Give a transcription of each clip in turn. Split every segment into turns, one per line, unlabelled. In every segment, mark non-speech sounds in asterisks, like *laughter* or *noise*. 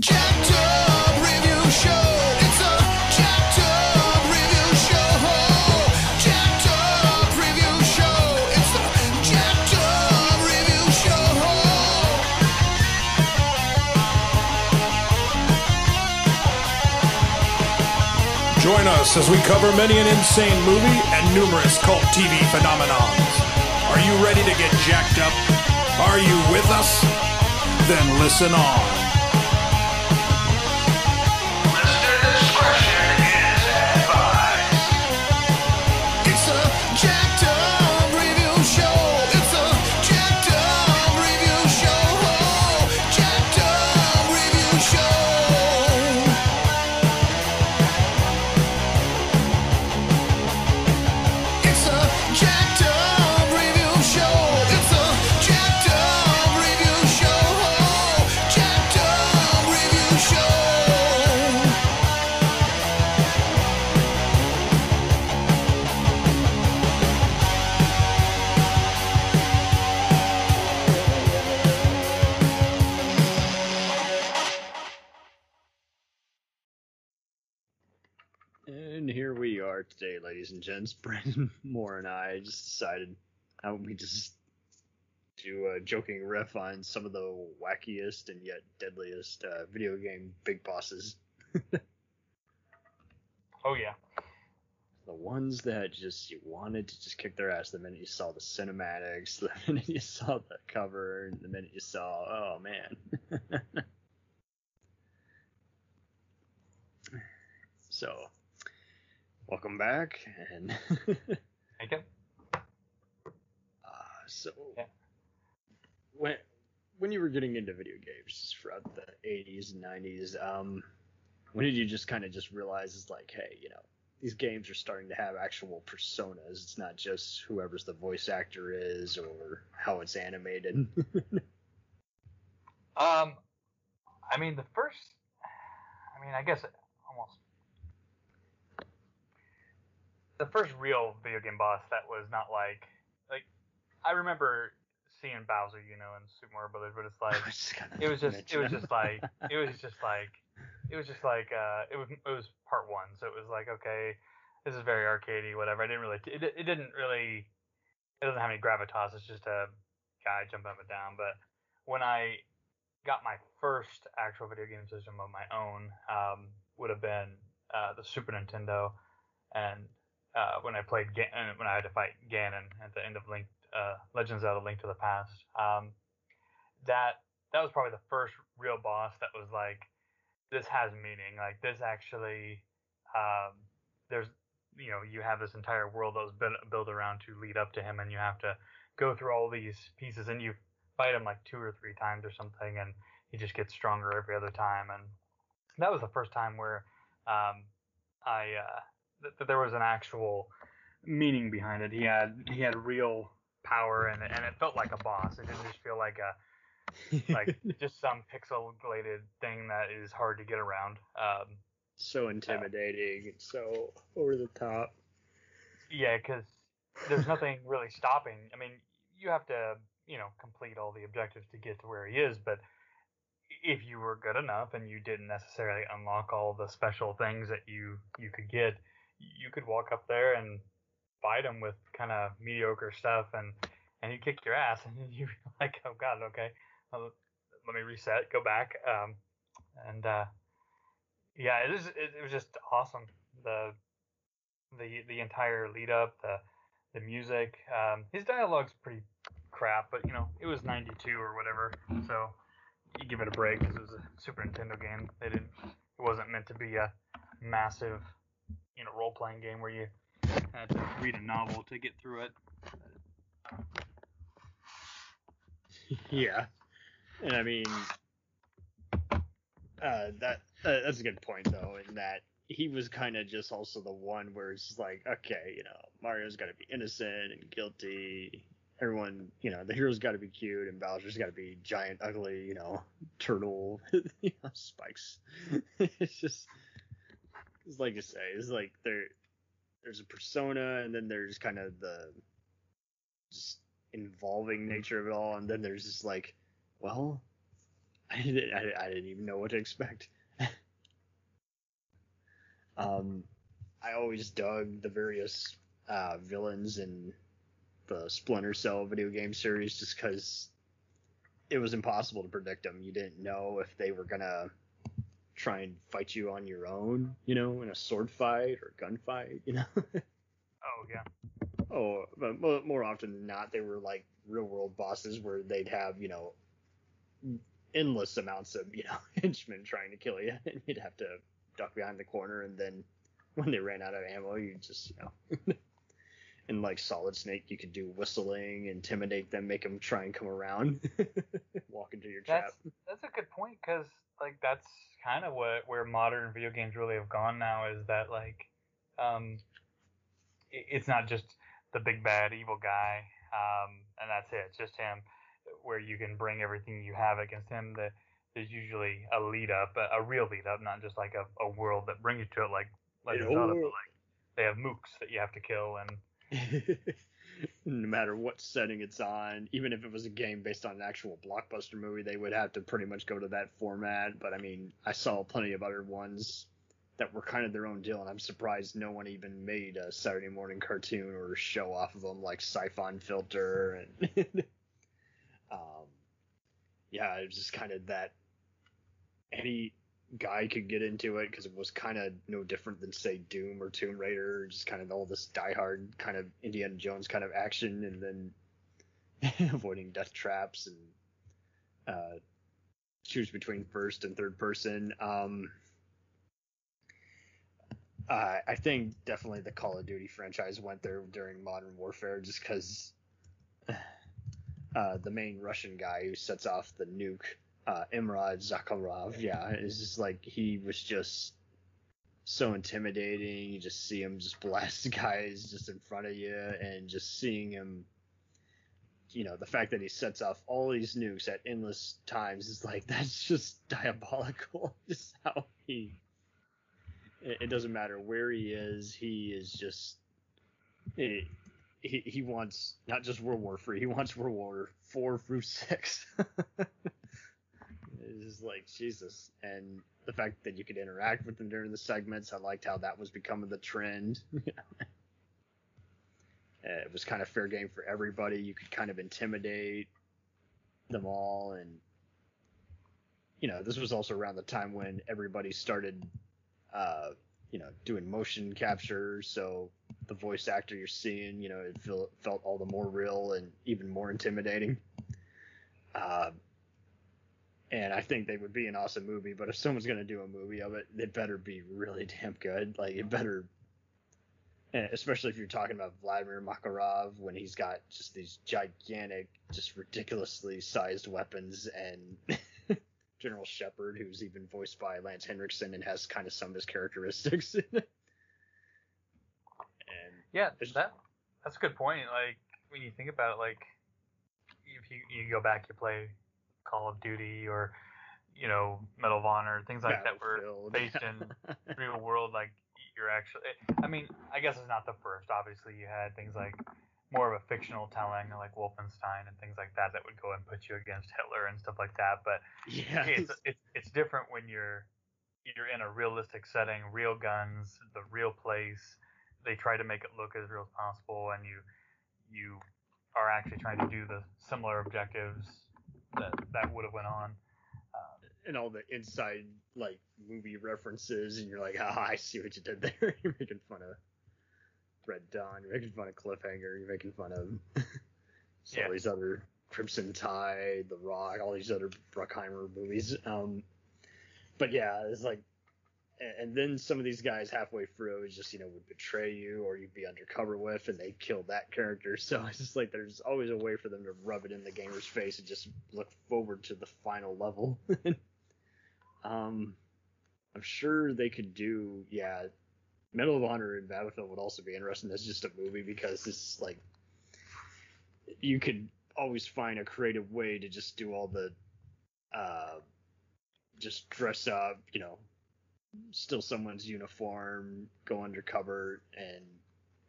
Join us as we cover many an insane movie and numerous cult TV phenomenons. Are you ready to get jacked up? Are you with us? Then listen on.
Ladies and gents. Brandon Moore and I just decided how we just do a joking riff on some of the wackiest and yet deadliest uh, video game big bosses. *laughs*
Oh yeah.
The ones that just you wanted to just kick their ass the minute you saw the cinematics, *laughs* the minute you saw the cover, and the minute you saw, oh man. *laughs* so, welcome back, and *laughs*
thank you.
Uh, so,
Yeah.
when when you were getting into video games throughout the 80s and 90s, um, when did you just kind of just realize it's like, hey, you know, these games are starting to have actual personas. It's not just whoever's the voice actor is or how it's animated. *laughs*
Um, I mean the first. I mean, I guess it almost. The first real video game boss that was not like like I remember seeing Bowser, you know, in Super Mario Brothers, but it's *laughs* like it was just it was just like it was just like it was just like uh it was it was part one. So it was like okay this is very arcadey whatever. I didn't really it, it didn't really it doesn't have any gravitas. It's just a guy jumping up and down. But when i got my first actual video game system of my own um would have been uh the super nintendo. And uh when i played Ga- uh, when i had to fight ganon at the end of link uh legends of link to the past. Um that that was probably the first real boss that was like this has meaning. Like this actually um there's you know you have this entire world that was built, built around to lead up to him and you have to go through all these pieces and you fight him like two or three times or something and he just gets stronger every other time and that was the first time where um i uh th- that there was an actual meaning behind it he had he had real power and and it felt like a boss it didn't just feel like a like *laughs* just some pixelated thing that is hard to get around. Um,
so intimidating and so over the top.
yeah, because there's nothing really stopping. I mean, you have to, you know, complete all the objectives to get to where he is, but if you were good enough and you didn't necessarily unlock all the special things that you you could get, you could walk up there and fight him with kind of mediocre stuff and and he kick your ass *laughs* and you're like, oh god, okay, well, let me reset, go back, um, and uh, yeah, it is. It, it was just awesome. The the the entire lead up, the the music. Um, his dialogue's pretty crap, but you know it was '92 or whatever, so you give it a break because it was a Super Nintendo game. They didn't. It wasn't meant to be a massive, you know, role playing game where you had to read a novel to get through it. *laughs*
yeah, and I mean, uh, that uh, that's a good point though, in that he was kind of just also the one where it's like, okay, you know, Mario's got to be innocent and guilty. Everyone, you know, the hero's got to be cute, and Bowser's got to be giant, ugly, you know, turtle, you *laughs* know, spikes. *laughs* it's just, it's like you say, it's like there, there's a persona, and then there's kind of the, just involving nature of it all, and then there's just like, well, *laughs* I didn't, I, I didn't even know what to expect. *laughs* um, I always dug the various uh, villains in the Splinter Cell video game series just because it was impossible to predict them. You didn't know if they were gonna try and fight you on your own, you know, in a sword fight or gunfight, you know. *laughs*
Oh yeah.
Oh, but more often than not, they were like real world bosses where they'd have, you know, endless amounts of, you know, *laughs* henchmen trying to kill you, *laughs* and you'd have to duck behind the corner, and then when they ran out of ammo, you just, you know. and like Solid Snake, you could do whistling, intimidate them, make them try and come around, walk into your trap.
That's that's a good point because like that's kind of what where modern video games really have gone now is that like um i- it's not just the big bad evil guy um and that's it. It's just him where you can bring everything you have against him that there's usually a lead up a, a real lead up not just like a, a world that brings you to it like like
It
Zelda, but like they have mooks that you have to kill and *laughs* *laughs*
no matter what setting it's on, even if it was a game based on an actual blockbuster movie, they would have to pretty much go to that format. But I mean, I saw plenty of other ones that were kind of their own deal, and I'm surprised no one even made a Saturday morning cartoon or show off of them, like Siphon Filter and. *laughs* um, yeah, it was just kind of that. Any guy could get into it because it was kind of no different than say Doom or Tomb Raider, just kind of all this diehard kind of Indiana Jones kind of action, and then *laughs* avoiding death traps and uh, choose between first and third person. Um, uh, I think definitely the Call of Duty franchise went there during Modern Warfare, just because *sighs* uh, the main Russian guy who sets off the nuke uh, Imran Zakharov, yeah, it's just like he was just so intimidating. You just see him just blast *laughs* guys just in front of you, and just seeing him, you know, the fact that he sets off all these nukes at endless times is like *laughs* that's just diabolical. *laughs* Just how he. It, doesn't matter where he is. He is just. He, he, he wants not just World War Three. He wants World War Four through six. It's just like Jesus, and the fact that you could interact with them during the segments, I liked how that was becoming the trend. *laughs* Uh, it was kind of fair game for everybody. You could kind of intimidate them all, and you know, this was also around the time when everybody started, uh, you know, doing motion capture. So the voice actor you're seeing, you know, it felt felt all the more real and even more intimidating. Uh, and I think they would be an awesome movie. But if someone's gonna do a movie of it, it better be really damn good. Like it better, especially if you're talking about Vladimir Makarov when he's got just these gigantic, just ridiculously sized weapons, and *laughs* General Shepard, who's even voiced by Lance Henriksen and has kind of some of his characteristics. and
Yeah, that that's a good point. Like when you think about it, like if you you go back, you play Call of Duty or you know Medal of Honor, things like that were based in *laughs* real world. Like you're actually, eh, I mean, I guess it's not the first. Obviously, you had things like more of a fictional telling, like Wolfenstein and things like that, that would go and put you against Hitler and stuff like that. But
yeah,
it's it's it's different when you're you're in a realistic setting, real guns, the real place. They try to make it look as real as possible, and you you are actually trying to do the similar objectives that that would have went on. Um,
and all the inside like movie references, and you're like, ah, I see what you did there. *laughs* you're making fun of Red Dawn. You're making fun of Cliffhanger. You're making fun of *laughs*
Yeah.
all these other Crimson Tide, The Rock, all these other Bruckheimer movies. Um, but yeah, it's like, and then some of these guys halfway through just you know would betray you or you'd be undercover with, and they kill that character. *laughs* So it's just like there's always a way for them to rub it in the gamer's face and just look forward to the final level. *laughs* um, I'm sure they could do yeah. Medal of Honor and Battlefield would also be interesting as just a movie because it's like you could always find a creative way to just do all the uh just dress up, you know, still someone's uniform, go undercover and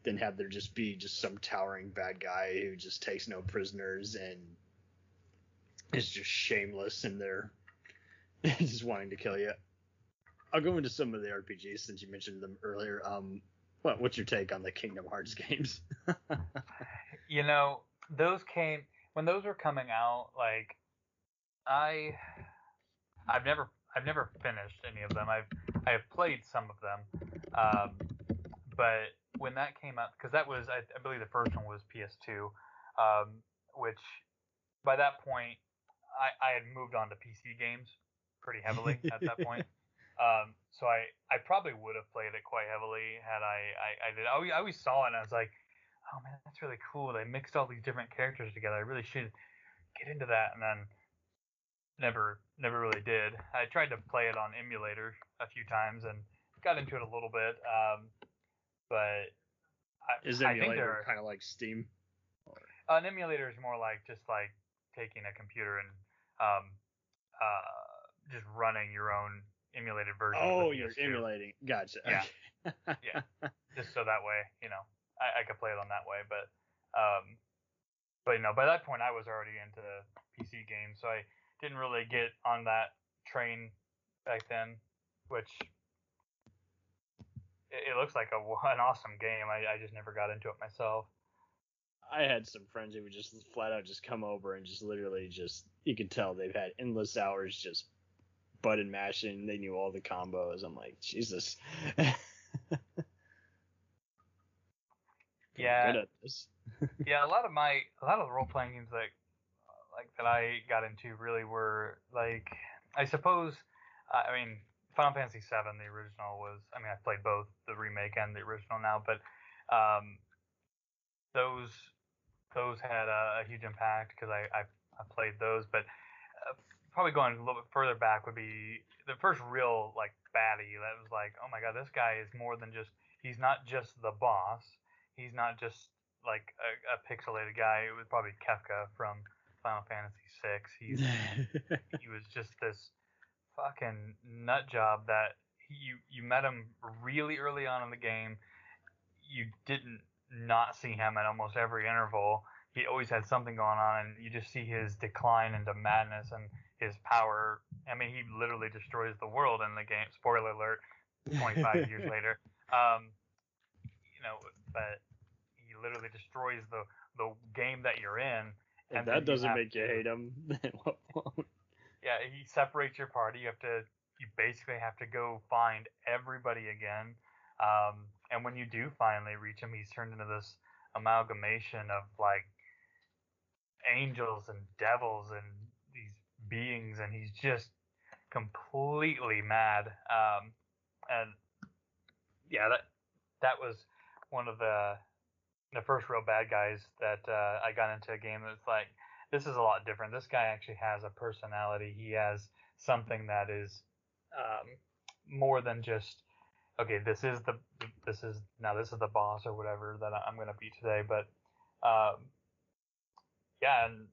then have there just be just some towering bad guy who just takes no prisoners and is just shameless in their *laughs* just wanting to kill you. I'll go into some of the RPGs since you mentioned them earlier. Um, what what's your take on the Kingdom Hearts *laughs* games? *laughs*
you know, those came when those were coming out. Like, I, I've never, I've never finished any of them. I've, I have played some of them, um, but when that came out, because that was, I, I believe the first one was PS2, um, which by that point, I, I had moved on to PC games pretty heavily at that *laughs* point. Um, so I, I probably would have played it quite heavily had I, I, I did. I, always- I always saw it and I was like, oh man, that's really cool. They mixed all these different characters together. I really should get into that. And then never, never really did. I tried to play it on emulator a few times and got into it a little bit. Um, but I,
Is
I think
emulator kind of like Steam?
an emulator is more like just like taking a computer and um, uh, just running your own emulated version. of
Oh, you're
PS2.
emulating. Gotcha.
Yeah.
Okay. *laughs*
Yeah. just so that way, you know, I, I could play it on that way. But, um, but you know, by that point, I was already into PC games, so I didn't really get on that train back then, which it, it looks like a, *laughs* an awesome game. I, I just never got into it myself.
I had some friends who would just flat out just come over and just literally just you could tell they've had endless hours just button mashing. They knew all the combos. I'm like, Jesus. *laughs*
Yeah.
Good at this.
yeah, a lot of my a lot of the role playing games that like that I got into really were like I suppose uh, I mean Final Fantasy VII the original was I mean I played both the remake and the original now but um, those those had a, a huge impact because I, I I played those but uh, probably going a little bit further back would be the first real like baddie that was like oh my god this guy is more than just he's not just the boss he's not just like a, a pixelated guy. It was probably Kefka from Final Fantasy VI. He's *laughs* he was just this fucking nut job that he, you you met him really early on in the game. You didn't not see him at almost every interval. He always had something going on, and you just see his decline into madness and his power. I mean, he literally destroys the world in the game. Spoiler alert: 25 years *laughs* later. Um, you know, but he literally destroys the the game that you're in. And
that doesn't make you
to-
hate him, *laughs* then what won't?
Yeah, he separates your party. You have to, you basically have to go find everybody again. Um, and when you do finally reach him, he's turned into this amalgamation of like angels and devils and these beings, and he's just completely mad. Um, and yeah, that that was one of the the first real bad guys that uh, I got into a game that's like this is a lot different. This guy actually has a personality. He has something that is um, more than just okay. This is the this is now this is the boss or whatever that I'm going to be today. But um, yeah, and,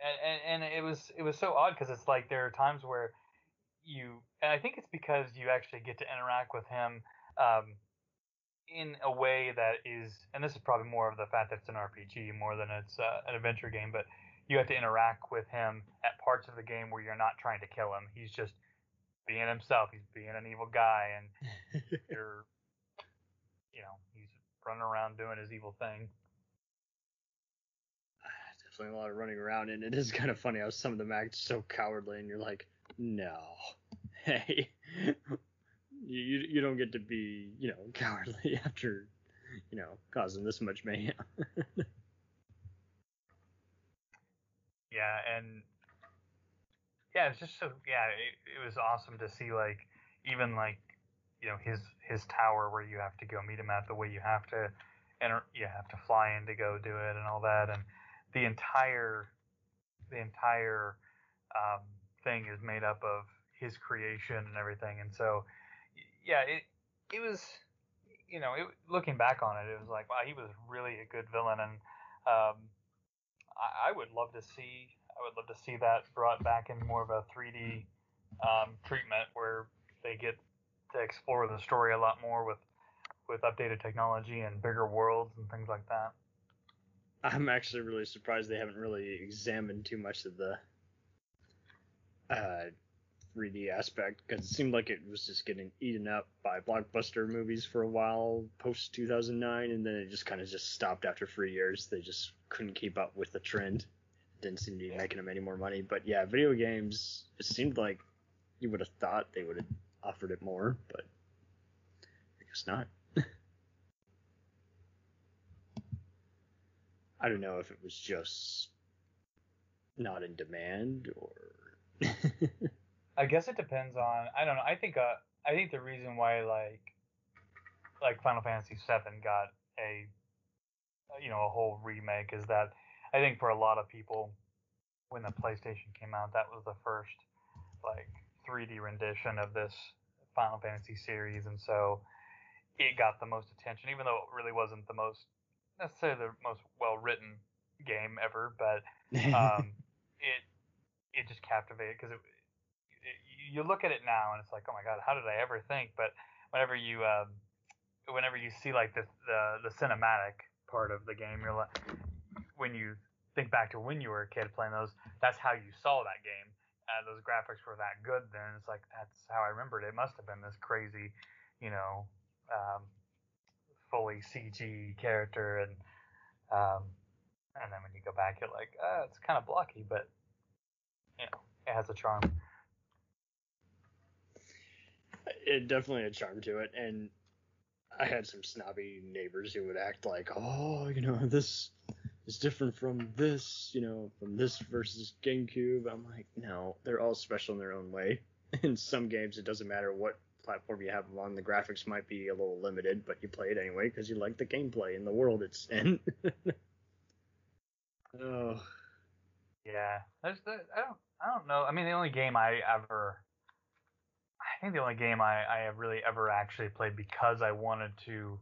and and it was it was so odd because it's like there are times where you and I think it's because you actually get to interact with him um, in a way that is and this is probably more of the fact that it's an RPG more than it's uh, an adventure game, but you have to interact with him at parts of the game where you're not trying to kill him. He's just being himself. He's being an evil guy, and *laughs* you're, you know, he's running around doing his evil thing.
Definitely a lot of running around, and it is kind of funny how some of them act so cowardly, and you're like, no, *laughs* hey, you you, don't get to be you know *laughs* cowardly after you know causing this much mayhem. *laughs*
Yeah, and yeah, it's just so yeah, it, it was awesome to see like even like you know his his tower where you have to go meet him at the way you have to enter you have to fly in to go do it and all that and the entire the entire um, thing is made up of his creation and everything and so yeah it it was you know it, looking back on it it was like wow he was really a good villain and um, I, I would love to see I would love to see that brought back in more of a 3D um, treatment where they get to explore the story a lot more with with updated technology and bigger worlds and things like that.
I'm actually really surprised they haven't really examined too much of the uh 3D aspect because it seemed like it was just getting eaten up by blockbuster movies for a while post 2009, and then it just kind of just stopped after three years. They just couldn't keep up with the trend. Didn't seem to be making them any more money. But yeah, video games. It seemed like you would have thought they would have offered it more, but I guess not. *laughs* I don't know if it was just not in demand or. *laughs*
I guess it depends on. I don't know. I think. Uh, I think the reason why like, like Final Fantasy VII got a, you know, a whole remake is that I think for a lot of people, when the PlayStation came out, that was the first like 3D rendition of this Final Fantasy series, and so it got the most attention, even though it really wasn't the most necessarily the most well written game ever, but *laughs* um, it it just captivated because it, it, you look at it now and it's like, oh my god, how did I ever think? But whenever you um, whenever you see like the, the the cinematic part of the game, you're like, when you think back to when you were a kid playing those, that's how you saw that game. Uh, those graphics were that good then. It's like that's how I remembered it. It must have been this crazy, you know, um, fully CG character and um, and then when you go back, you're like, oh, it's kind of blocky, but you know, it has a charm.
It definitely had charm to it, and I had some snobby neighbors who would act like, oh, you know, this is different from this, you know, from this versus GameCube. I'm like, no, they're all special in their own way. *laughs* In some games, it doesn't matter what platform you have them on. The graphics might be a little limited, but you play it anyway because you like the gameplay and the world it's in. *laughs* oh,
Yeah, the I don't I don't know. I mean, the only game I ever I think the only game I I have really ever actually played because I wanted to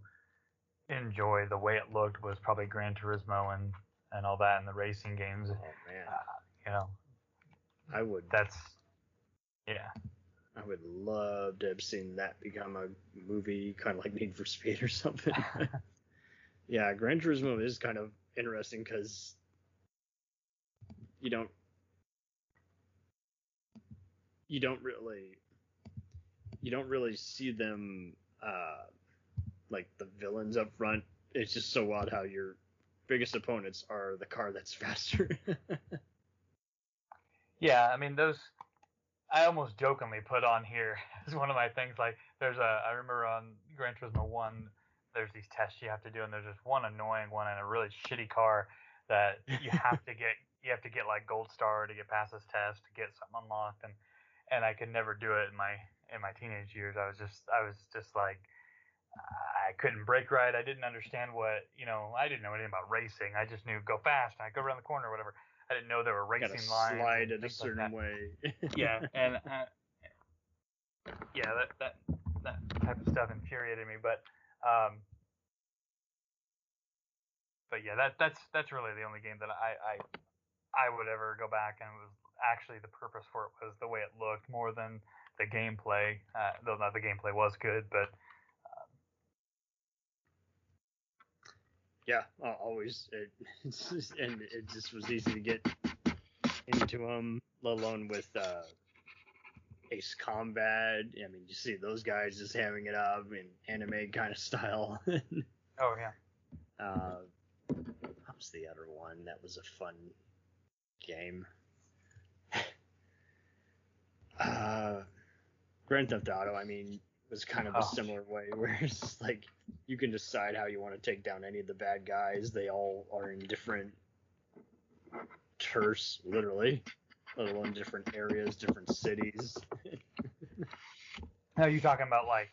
enjoy the way it looked was probably Gran Turismo and and all that and the racing games.
oh man, uh,
You know,
I would
that's yeah.
I would love to have seen that become a movie, kind of like Need for Speed or something. *laughs* yeah, Gran Turismo is kind of interesting because you don't you don't really you don't really see them uh, like the villains up front. It's just so odd how your biggest opponents are the car that's *laughs* faster.
Yeah, I mean those. I almost jokingly put on here *laughs* as one of my things. Like there's a, I remember on Gran Turismo One, there's these tests you have to do, and there's this one annoying one in a really shitty car that you *laughs* have to get. You have to get like gold star to get past this test to get something unlocked, and and I could never do it in my in my teenage years. I was just I was just like I couldn't brake right. I didn't understand what you know. I didn't know anything about racing. I just knew go fast and I go around the corner or whatever. I didn't know there were
Gotta
racing lines.
slide it a
things like
certain way. *laughs*
yeah, and uh, yeah, that that that type of stuff infuriated me. But um, but yeah, that that's that's really the only game that I I I would ever go back and it was actually the purpose for it was the way it looked more than the gameplay. Uh, though not the gameplay was good, but
Yeah, uh, always. It, *laughs* it's just, and it just was easy to get into them, let alone with uh, Ace Combat. I mean, you see those guys just having it up in anime kind of *laughs* style.
oh yeah,
uh, what was the other one that was a fun game? *sighs* uh, Grand Theft Auto. I mean, was kind of a
Oh.
similar way *laughs* where it's like you can decide how you want to take down any of the bad guys. They all are in different turfs, literally, let alone different areas, different cities. *laughs*
Now you talking about like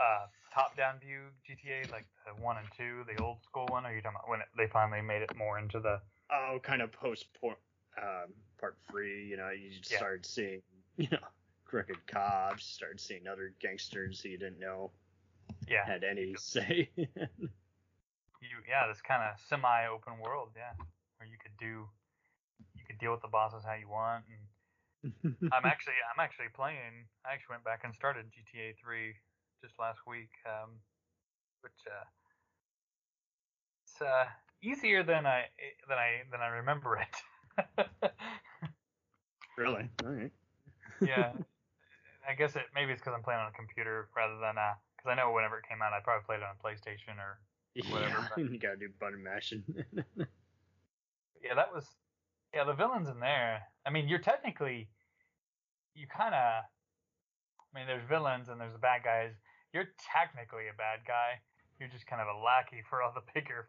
uh, top-down view GTA, like the one and two, the old school one? Or are you talking about when it, they finally made it more into the?
oh, kind of post um, part three, you know, you just
Yeah.
started seeing, you know, crooked cops, started seeing other gangsters he didn't know
Yeah,
had any say. *laughs*
you yeah, this kind of semi-open world, yeah, where you could do, you could deal with the bosses how you want. And *laughs* I'm actually I'm actually playing. I actually went back and started GTA 3 just last week, um, which uh, it's uh, easier than I than I than I remember it. *laughs*
really? All right.
yeah, I guess it maybe it's because I'm playing on a computer rather than uh because I know whenever it came out I probably played it on a PlayStation or Whatever,
Yeah, *laughs* you gotta do button mashing. *laughs*
yeah that was yeah the villains in there. I mean you're technically you kind of I mean there's villains and there's the bad guys. You're technically a bad guy. You're just kind of a lackey for all the *laughs* bigger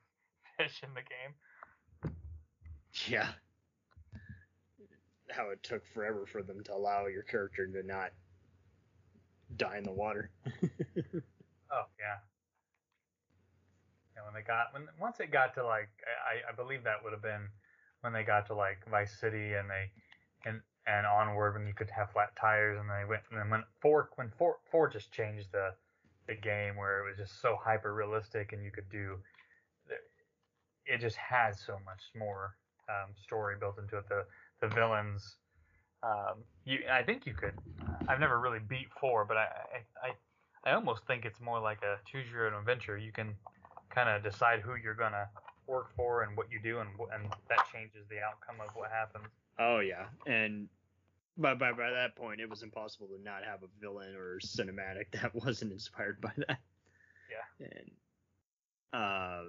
fish in the game.
yeah. How it took forever for them to allow your character to not die in the water. *laughs*
Oh yeah. Yeah, when they got when once it got to like I, I believe that would have been when they got to like Vice City and they and and onward when you could have flat tires and they went and then when four when four four just changed the the game where it was just so hyper realistic and you could do it just has so much more um, story built into it the the villains um, you I think you could I've never really beat four but I I, I I almost think it's more like a choose your own adventure. You can kind of decide who you're gonna work for and what you do, and and that changes the outcome of what happens.
Oh yeah, and by by by that point, it was impossible to not have a villain or cinematic *laughs* that wasn't inspired by that.
Yeah.
And uh,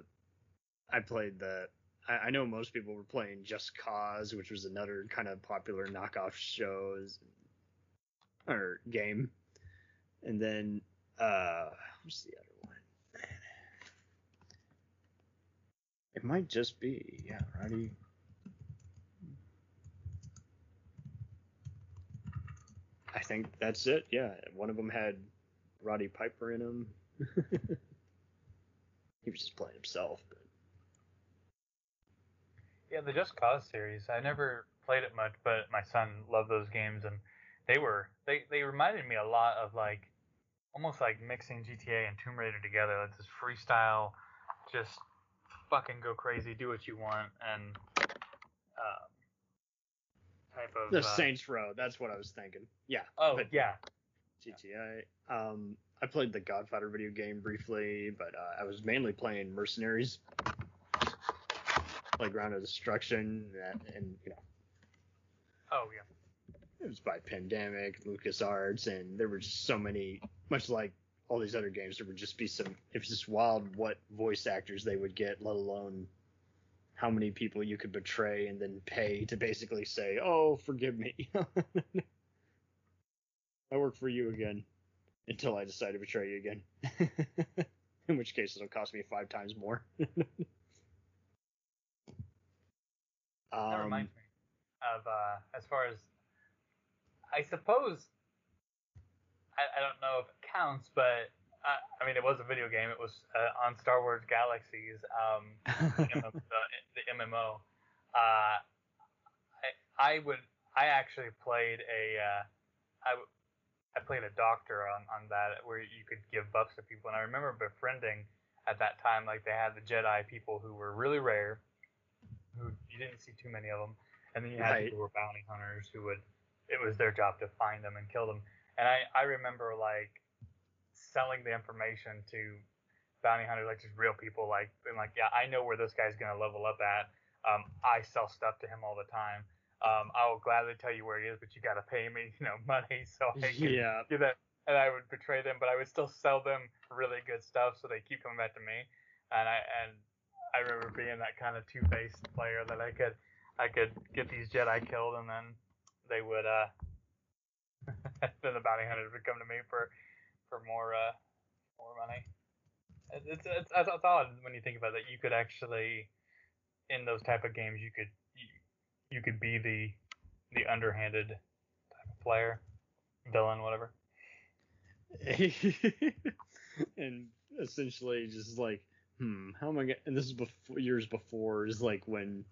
I played the. I, know most people were playing Just Cause, which was another kind of popular knockoff shows or game, and then uh, what's the other one? It might just be yeah, Roddy. I think that's it. Yeah, one of them had Roddy Piper in him. *laughs* he was just playing himself. But
Yeah, the Just Cause series. I never played it much, but my son loved those games, and they were they they reminded me a lot of like almost like mixing GTA and Tomb Raider together. Like this freestyle, just fucking go crazy, do what you want, and um, type of
the
uh,
Saints Row. That's what I was thinking. Yeah.
Oh
but
yeah,
GTA. Um, I played the Godfather video game briefly, but uh, I was mainly playing Mercenaries, Playground of Destruction, and, and you know
oh yeah.
it was by Pandemic, LucasArts, and there were just so many, much like all these other games, there would just be some, it was just wild what voice actors they would get, let alone how many people you could betray and then pay to basically say, oh, forgive me. *laughs* I work for you again until I decide to betray you again. *laughs* In which case it'll cost me five times more. *laughs*
That
um,
reminds me of uh, as far as I suppose I, I don't know if it counts, but I, I mean it was a video game. It was uh, on Star Wars Galaxies, um, *laughs* the, MMO, the, MMO. Uh, I I would I actually played a uh, I I played a doctor on on that where you could give buffs to people, and I remember befriending at that time like they had the Jedi people who were really rare, who you didn't see too many of them, and then you had
Right.
people who were bounty hunters who would it was their job to find them and kill them. And I I remember like selling the information to bounty hunters, like just real people, like being like, yeah, I know where this guy's gonna level up at. Um, I sell stuff to him all the time. Um, I will gladly tell you where he is, but you gotta pay me, *laughs* you know, money so I can
yeah.
do that. And I would betray them, but I would still sell them really good stuff, so they keep coming back to me. And I and I remember being that kind of two-faced player that I could I could get these Jedi killed, and then they would uh *laughs* then the bounty hunters would come to me for for more uh more money. It's it's it's, it's odd when you think about that. You could actually in those type of games you could you, you could be the the underhanded type of player, villain, whatever. *laughs*
and essentially just like, hmm, how am I gonna? And this is before years before is like when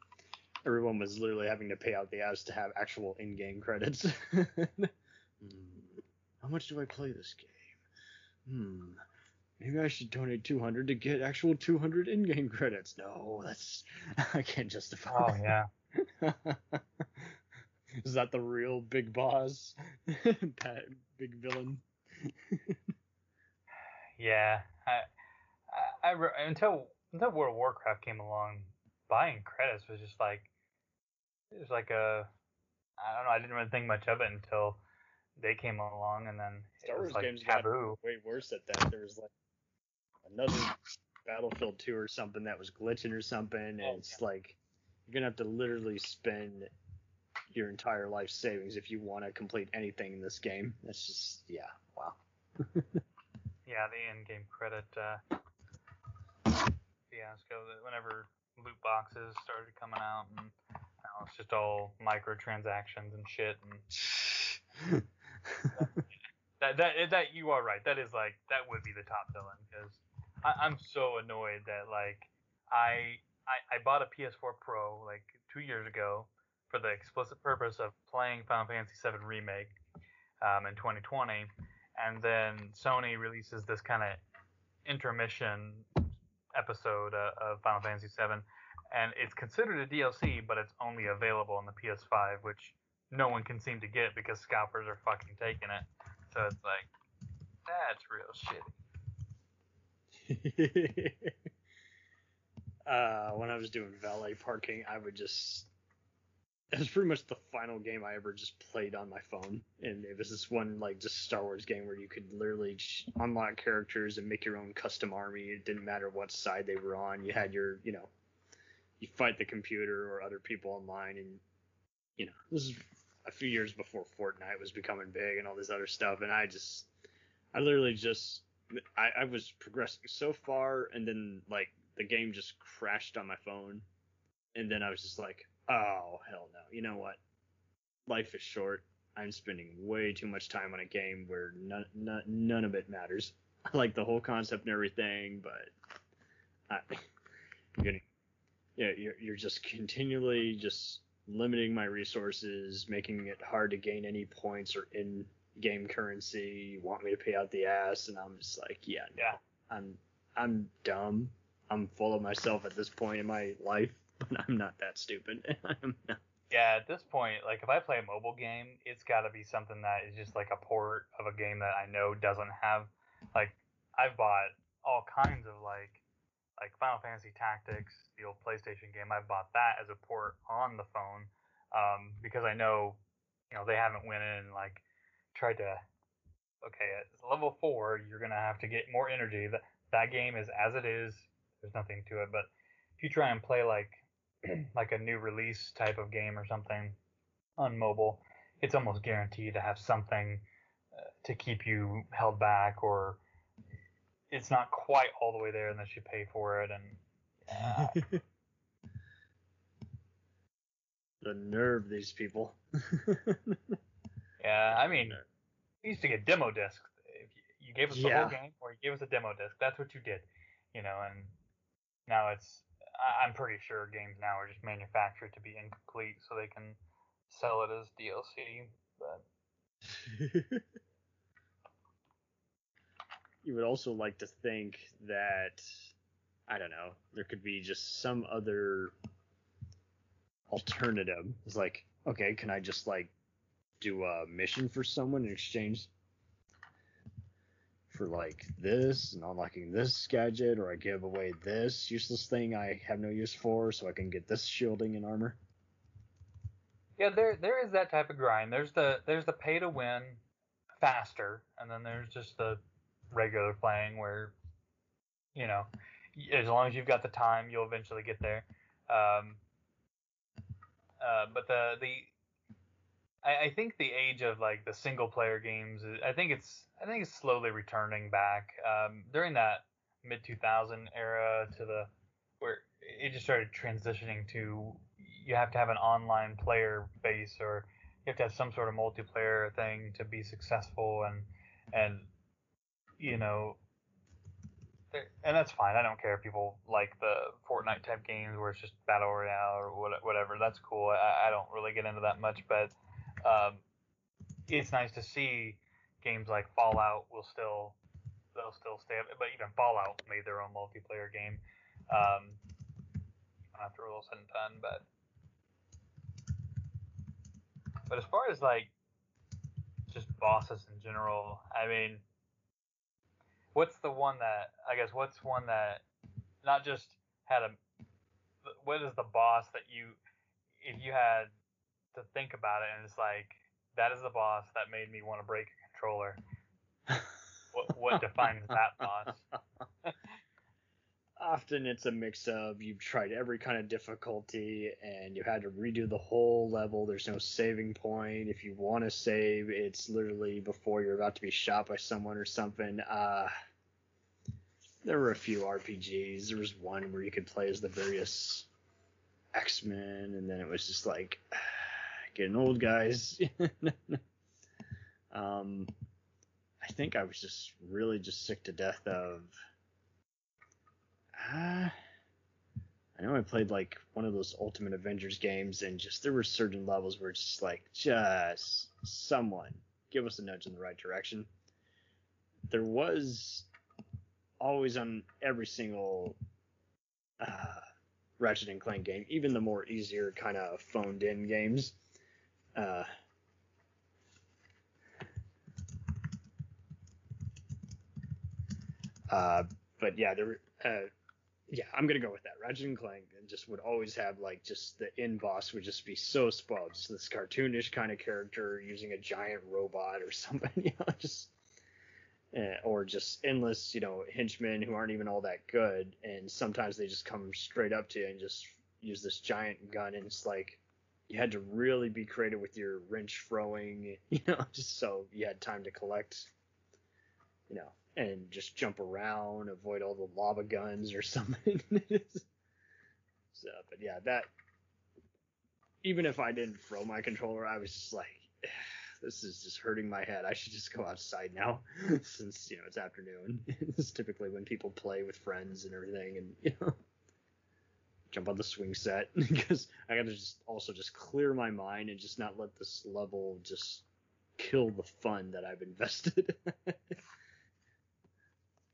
everyone was literally having to pay out the ass to have actual in-game credits. *laughs* hmm, how much do I play this game? Hmm. Maybe I should donate 200 to get actual 200 in-game credits. No, that's *laughs* I can't justify.
Oh yeah. *laughs*
Is that the real big boss? that big villain?
Yeah, I, I, I re- until until World of Warcraft came along, buying credits was just like it was like a I don't know. I didn't really think much of it until they came along, and then
Star
it was
Wars
like
games got
taboo.
way worse at that. There was like another Battlefield 2 or something that was glitching or something, and
Oh,
it's like you're gonna have to literally spend your entire life savings if you want to complete anything in this game. That's just yeah, wow. *laughs*
Yeah, the in-game credit uh, fiasco. That whenever loot boxes started coming out, and it's just all microtransactions and shit. And *laughs* that that that you are right. That is like that would be the top villain because I'm so annoyed that like I, I I bought a PS4 Pro like two years ago for the explicit purpose of playing Final Fantasy VII Remake um, in 2020, and then Sony releases this kind of intermission episode uh, of Final Fantasy VII, and it's considered a DLC, but it's only available on the PS5, which no one can seem to get because scalpers are fucking taking it. So it's like, that's real shitty. *laughs*
uh, when I was doing valet parking, I would just. *laughs* It was pretty much the final game I ever just played on my phone, and it was this one like just Star Wars game where you could literally unlock characters and make your own custom army. It didn't matter what side they were on. You had your, you know, you fight the computer or other people online, and you know this is a few years before Fortnite was becoming big and all this other stuff, and I just, I literally just I, I was progressing so far, and then like the game just crashed on my phone, and then I was just like, oh hell no! You know what? Life is short. I'm spending way too much time on a game where none none, none of it matters. *laughs* I like the whole concept and everything, but I, *laughs* you're getting, yeah, you're you're just continually just limiting my resources, making it hard to gain any points or in game currency. You want me to pay out the ass, and I'm just like, yeah, no.
Yeah.
I'm I'm dumb. I'm full of myself at this point in my life, but *laughs* I'm not that stupid. *laughs* Not.
Yeah, at this point, like if I play a mobile game, it's got to be something that is just like a port of a game that I know doesn't have. Like I've bought all kinds of like like Final Fantasy Tactics, the old PlayStation game. I've bought that as a port on the phone um, because I know you know they haven't went in and like tried to. Okay, at level four, you're gonna have to get more energy. That that game is as it is. There's nothing to it, but if you try and play like *clears throat* like a new release type of game or something on mobile, it's almost guaranteed to have something uh, to keep you held back, or it's not quite all the way there unless you pay for it. And uh, *laughs*
the nerve these people. *laughs*
yeah, I mean, we used to get demo discs. If you, you gave us the
Yeah.
whole game, or you gave us a demo disc. That's what you did, you know. And now it's, I'm pretty sure games now are just manufactured to be incomplete, so they can sell it as DLC. But *laughs*
you would also like to think that I don't know, there could be just some other alternative. It's like, okay, can I just like do a mission for someone in exchange for like this and unlocking this gadget, or I give away this useless thing I have no use for, so I can get this shielding and armor.
Yeah, there there is that type of grind. There's the there's the pay to win faster, and then there's just the regular playing where, you know, as long as you've got the time, you'll eventually get there. Um, uh, but the the I, I think the age of like the single player games, I think it's I think it's slowly returning back. Um, during that mid 2000 era to the where it just started transitioning to you have to have an online player base or you have to have some sort of multiplayer thing to be successful and and you know and that's fine. I don't care if people like the Fortnite type games where it's just battle royale or whatever. That's cool. I, I don't really get into that much, but um, it's nice to see games like Fallout will still they'll still stay up. But even Fallout made their own multiplayer game um, after all said and done. But but as far as like just bosses in general, I mean, what's the one that I guess what's one that not just had a what is the boss that you if you had to think about it and it's like that is the boss that made me want to break a controller. what what defines that boss? *laughs*
Often it's a mix of you've tried every kind of difficulty and you had to redo the whole level. There's no saving point. If you want to save, it's literally before you're about to be shot by someone or something. Uh, there were a few RPGs. There was one where you could play as the various X Men, and then it was just like getting old, guys. *laughs* um, I think I was just really just sick to death of. Uh, I know I played like one of those Ultimate Avengers games, and just there were certain levels where it's just like, just someone give us a nudge in the right direction. There was always on every single uh, Ratchet and Clank game, even the more easier kind of phoned in games. Uh, uh, but yeah, there. Uh, yeah, I'm gonna go with that. Ratchet and Clank and just would always have like just the in boss would just be so spoiled, just this cartoonish kind of character using a giant robot or *laughs* something, you know, just uh, or just endless, you know, henchmen who aren't even all that good, and sometimes they just come straight up to you and just use this giant gun, and it's like you had to really be creative with your wrench throwing, *laughs* you know, just so you had time to collect, you know, and just jump around, avoid all the lava guns or *laughs* something. so, but yeah, that even if I didn't throw my controller, I was just like, this is just hurting my head. I should just go outside now, *laughs* since you know it's afternoon. it's typically when people play with friends and everything, and you know, jump on the swing set *laughs* because I got to just also just clear my mind and just not let this level just kill the fun that I've invested. *laughs*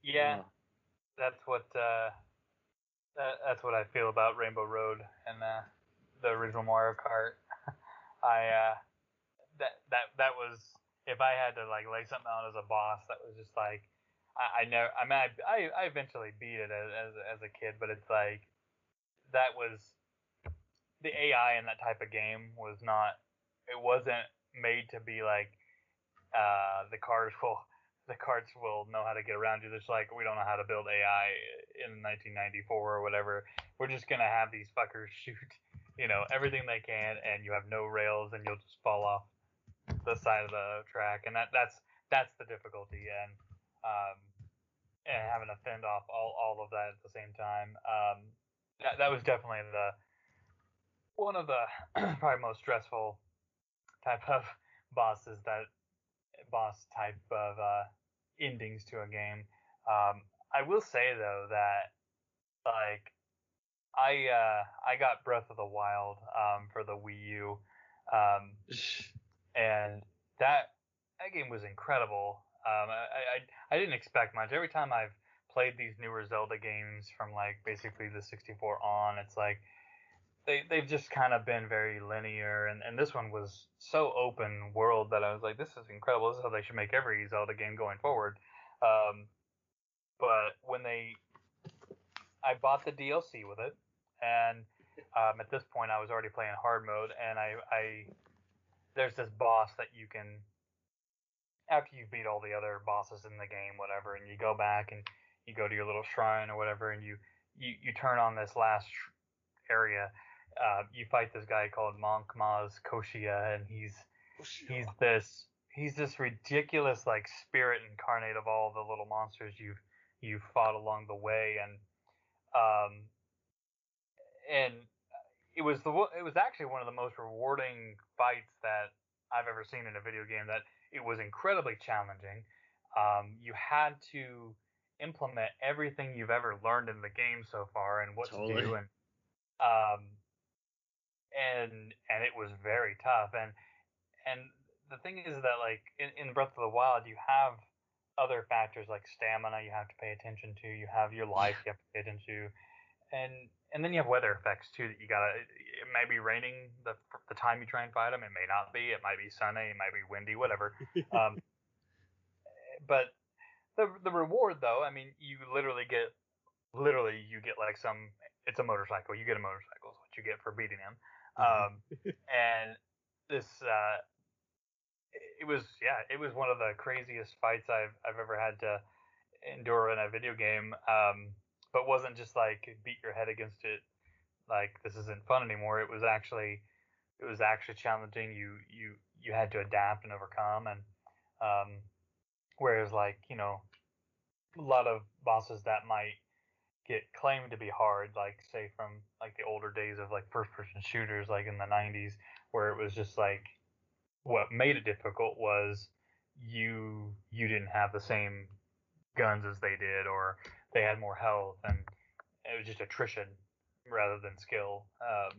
Yeah,
Uh,
that's what uh, that, that's what I feel about Rainbow Road and uh, the original Mario Kart. *laughs* I uh, that that that was if I had to like lay something out as a boss, that was just like I, I never. I mean, I, I I eventually beat it as, as as a kid, but it's like that was the AI in that type of game was not. It wasn't made to be like uh, the cars *laughs* will the carts will know how to get around you. Just like we don't know how to build AI in 1994 or whatever. We're just gonna have these fuckers *laughs* shoot, you know, everything they can, and you have no rails, and you'll just fall off the side of the track, and that that's that's the difficulty, and um, and having to fend off all all of that at the same time. Um, that that was definitely the one of the *clears throat* probably most stressful type of *laughs* bosses that boss type of uh, endings to a game. Um, I will say though that like I uh, I got Breath of the Wild um, for the Wii U, um, and that that game was incredible. Um, I, I I didn't expect much. Every time I've played these newer Zelda games from like basically the 64 on, it's like they they've just kind of been very linear, and and this one was so open world that I was like, this is incredible. This is how they should make every Zelda game going forward. Um, but when they, I bought the DLC with it, and um, at this point I was already playing hard mode, and I I there's this boss that you can after you beat all the other bosses in the game, whatever, and you go back and you go to your little shrine or whatever, and you you, you turn on this last sh- area. Uh, you fight this guy called Monk Maz Koshia, and he's he's this he's this ridiculous like spirit incarnate of all the little monsters you've you've fought along the way, and um and it was the it was actually one of the most rewarding fights that I've ever seen in a video game. That it was incredibly challenging. Um, you had to implement everything you've ever learned in the game so far and what to do and um and and it was very tough and and the thing is that like in, in Breath of the Wild you have other factors like stamina you have to pay attention to you have your life you have to pay attention to and and then you have weather effects too that you gotta it, it may be raining the the time you try and fight them it may not be it might be sunny it might be windy whatever um *laughs* but the the reward though i mean you literally get literally you get like some it's a motorcycle you get a motorcycle is what you get for beating him um and this uh it was yeah, it was one of the craziest fights I've I've ever had to endure in a video game. Um, but wasn't just like beat your head against it like this isn't fun anymore. It was actually it was actually challenging. You you you had to adapt and overcome and um, whereas like you know a lot of bosses that might get claimed to be hard, like say from like the older days of like first person shooters, like in the 90s, where it was just like what made it difficult was you you didn't have the same guns as they did, or they had more health, and it was just attrition rather than skill. Um,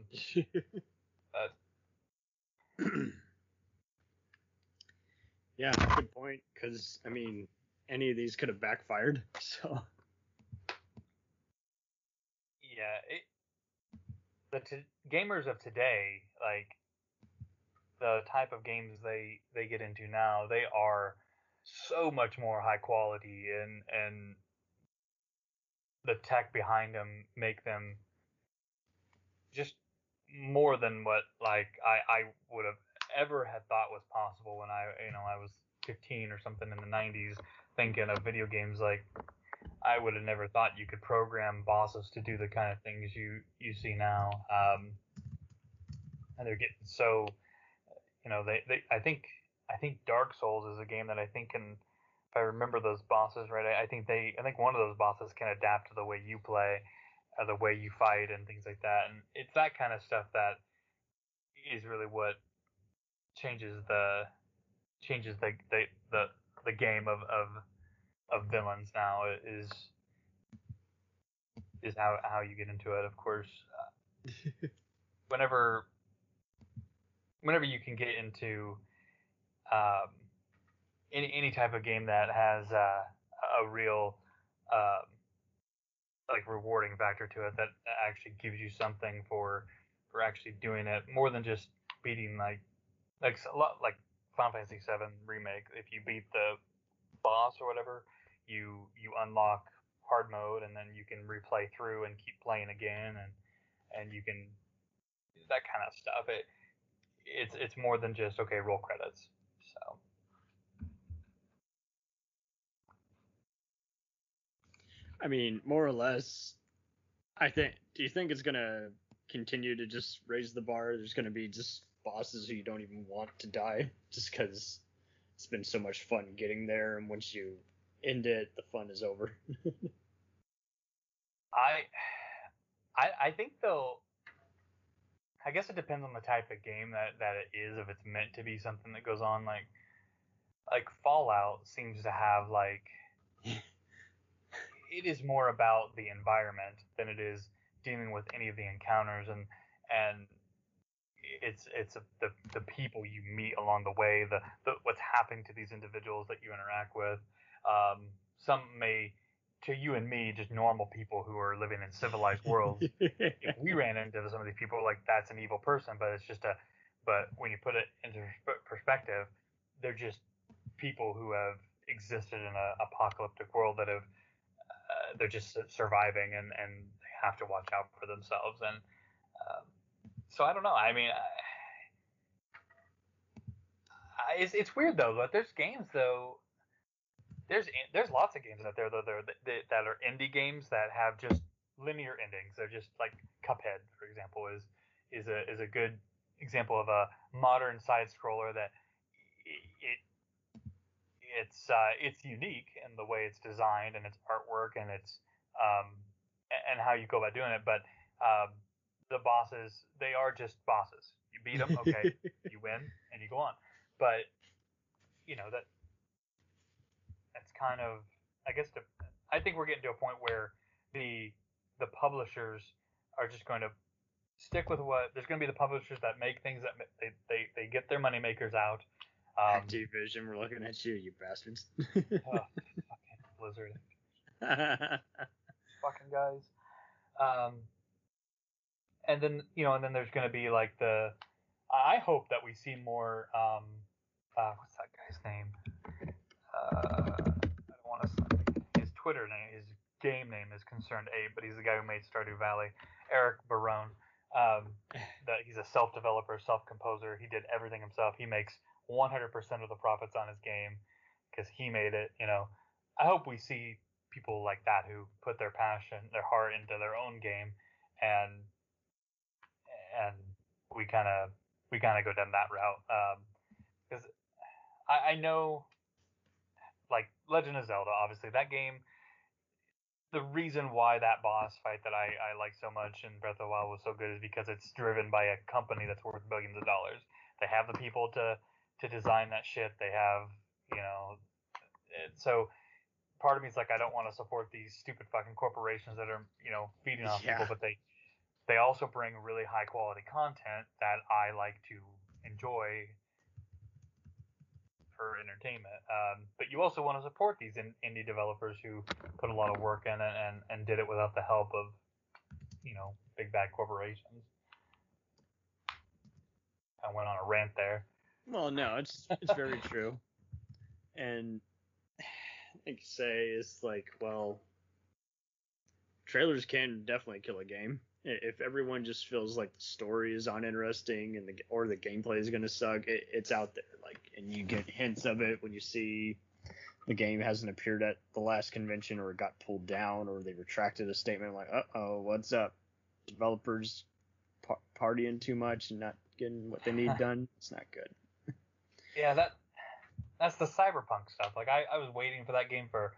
*laughs*
yeah, good point. Because I mean, any of these could have backfired. *laughs* So
yeah, it, the t- gamers of today, like the type of games they they get into now, they are so much more high quality and and the tech behind them make them just more than what like I I would have ever had thought was possible when I you know I was 15 or something in the 90s thinking of video games like I would have never thought you could program bosses to do the kind of things you you see now. Um, and they're getting so, you know, they, they I think I think Dark Souls is a game that I think can, if I remember those bosses right, I, I think they I think one of those bosses can adapt to the way you play, uh, the way you fight, and things like that. And it's that kind of stuff that is really what changes the changes the the the, the game of, of of villains now is is how how you get into it. Of course, uh, *laughs* whenever whenever you can get into um, any any type of game that has uh, a real um, like rewarding factor to it that actually gives you something for for actually doing it more than just beating like like a lot like Final Fantasy VII remake. If you beat the boss or whatever, you you unlock hard mode and then you can replay through and keep playing again and and you can that kind of stuff. It it's it's more than just okay roll credits. So
I mean, more or less, I think. Do you think it's gonna continue to just raise the bar? There's gonna be just bosses who you don't even want to die, *laughs* just because it's been so much fun getting there, and once you end it, the fun is over. *laughs*
I I I think though I guess it depends on the type of game that that it is if it's meant to be something that goes on like like Fallout seems to have like *laughs* it is more about the environment than it is dealing with any of the encounters and and it's it's the the people you meet along the way the, the what's happening to these individuals that you interact with. Um, some may to you and me just normal people who are living in civilized worlds. *laughs* If we ran into some of these people like that's an evil person but it's just a but when you put it into perspective they're just people who have existed in an apocalyptic world that have uh, they're just surviving and and they have to watch out for themselves. And um, so I don't know I mean I, I, it's it's weird though but there's games though there's there's lots of games out there though that that, are indie games that have just linear endings. They're just like Cuphead, for example, is is a is a good example of a modern side scroller that it it's uh, it's unique in the way it's designed and its artwork and its um, and how you go about doing it. But um, the bosses they are just bosses. You beat them, okay, *laughs* you win, and you go on. But you know that that's kind of I guess the, I think we're getting to a point where the the publishers are just going to stick with what there's going to be the publishers that make things that they they, they get their money makers out. Um,
Activision, we're looking at you, you bastards. *laughs*
oh, fucking Blizzard, *laughs* fucking guys. Um, and then you know, and then there's going to be like the. I hope that we see more. Um, uh, what's that guy's name? Uh, I don't want to. His Twitter name, his game name is Concerned Ape, but he's the guy who made Stardew Valley. Eric Barone. Um, *laughs* that he's a self-developer, self-composer. He did everything himself. He makes 100% of the profits on his game because he made it. You know, I hope we see people like that who put their passion, their heart into their own game, and and we kind of we kind of go down that route um, because I, I know like Legend of Zelda, obviously that game. The reason why that boss fight that I, I like so much in Breath of the Wild was so good is because it's driven by a company that's worth billions of dollars. They have the people to to design that shit. They have you know, it, so part of me is like I don't want to support these stupid fucking corporations that are you know feeding off
Yeah.
people, but they they also bring really high quality content that I like to enjoy for entertainment. Um, but you also want to support these in, indie developers who put a lot of work in it and, and did it without the help of, you know, big bad corporations. I went on a rant there.
Well, no, it's it's very *laughs* true. And like you say, it's like, well, trailers can definitely kill a game. If everyone just feels like the story is uninteresting and the or the gameplay is gonna suck, it, it's out there. Like, and you get hints of it when you see the game hasn't appeared at the last convention or it got pulled down or they retracted a statement like, uh oh, what's up? Developers par- partying too much and not getting what they need *laughs* done. It's not good.
Yeah, that that's the cyberpunk stuff. Like I, I was waiting for that game for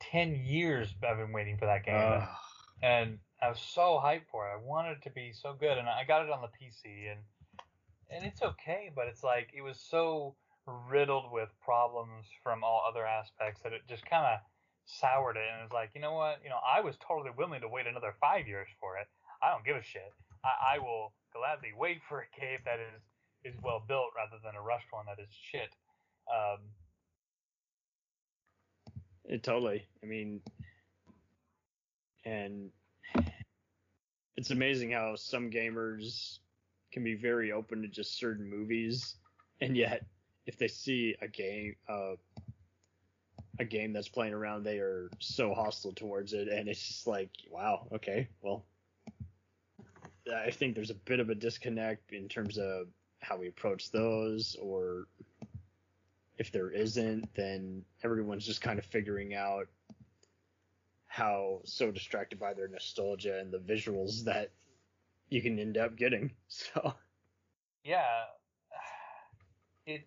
ten years. I've been waiting for that game,
Ugh.
and I was so hyped for it. I wanted it to be so good, and I got it on the PC, and and it's okay, but it's like it was so riddled with problems from all other aspects that it just kind of soured it. And it's like, you know what? You know, I was totally willing to wait another five years for it. I don't give a shit. I, I will gladly wait for a cave that is is well built rather than a rushed one that is shit. Um,
It totally. I mean, and it's amazing how some gamers can be very open to just certain movies, and yet if they see a game, uh, a game that's playing around, they are so hostile towards it, and it's just like, wow, okay, well, I think there's a bit of a disconnect in terms of how we approach those, or if there isn't, then everyone's just kind of figuring out how so distracted by their nostalgia and the visuals that you can end up getting. *laughs* So
yeah, it.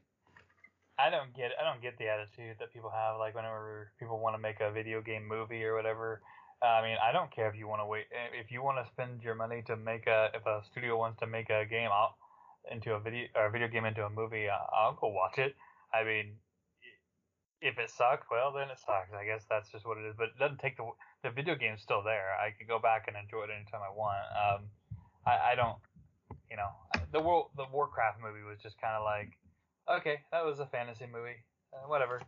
I don't get. I don't get the attitude that people have. Like whenever people want to make a video game movie or whatever. Uh, I mean, I don't care if you want to wait. Eh, if you want to spend your money to make a, if a studio wants to make a game out into a video or a video game into a movie, I'll go watch it. I mean, if it sucked, well then it sucks. I guess that's just what it is. But it doesn't take the the video game's still there. I can go back and enjoy it anytime I want. Um, I, I don't, you know, the world the Warcraft movie was just kind of like, okay, that was a fantasy movie, uh, whatever.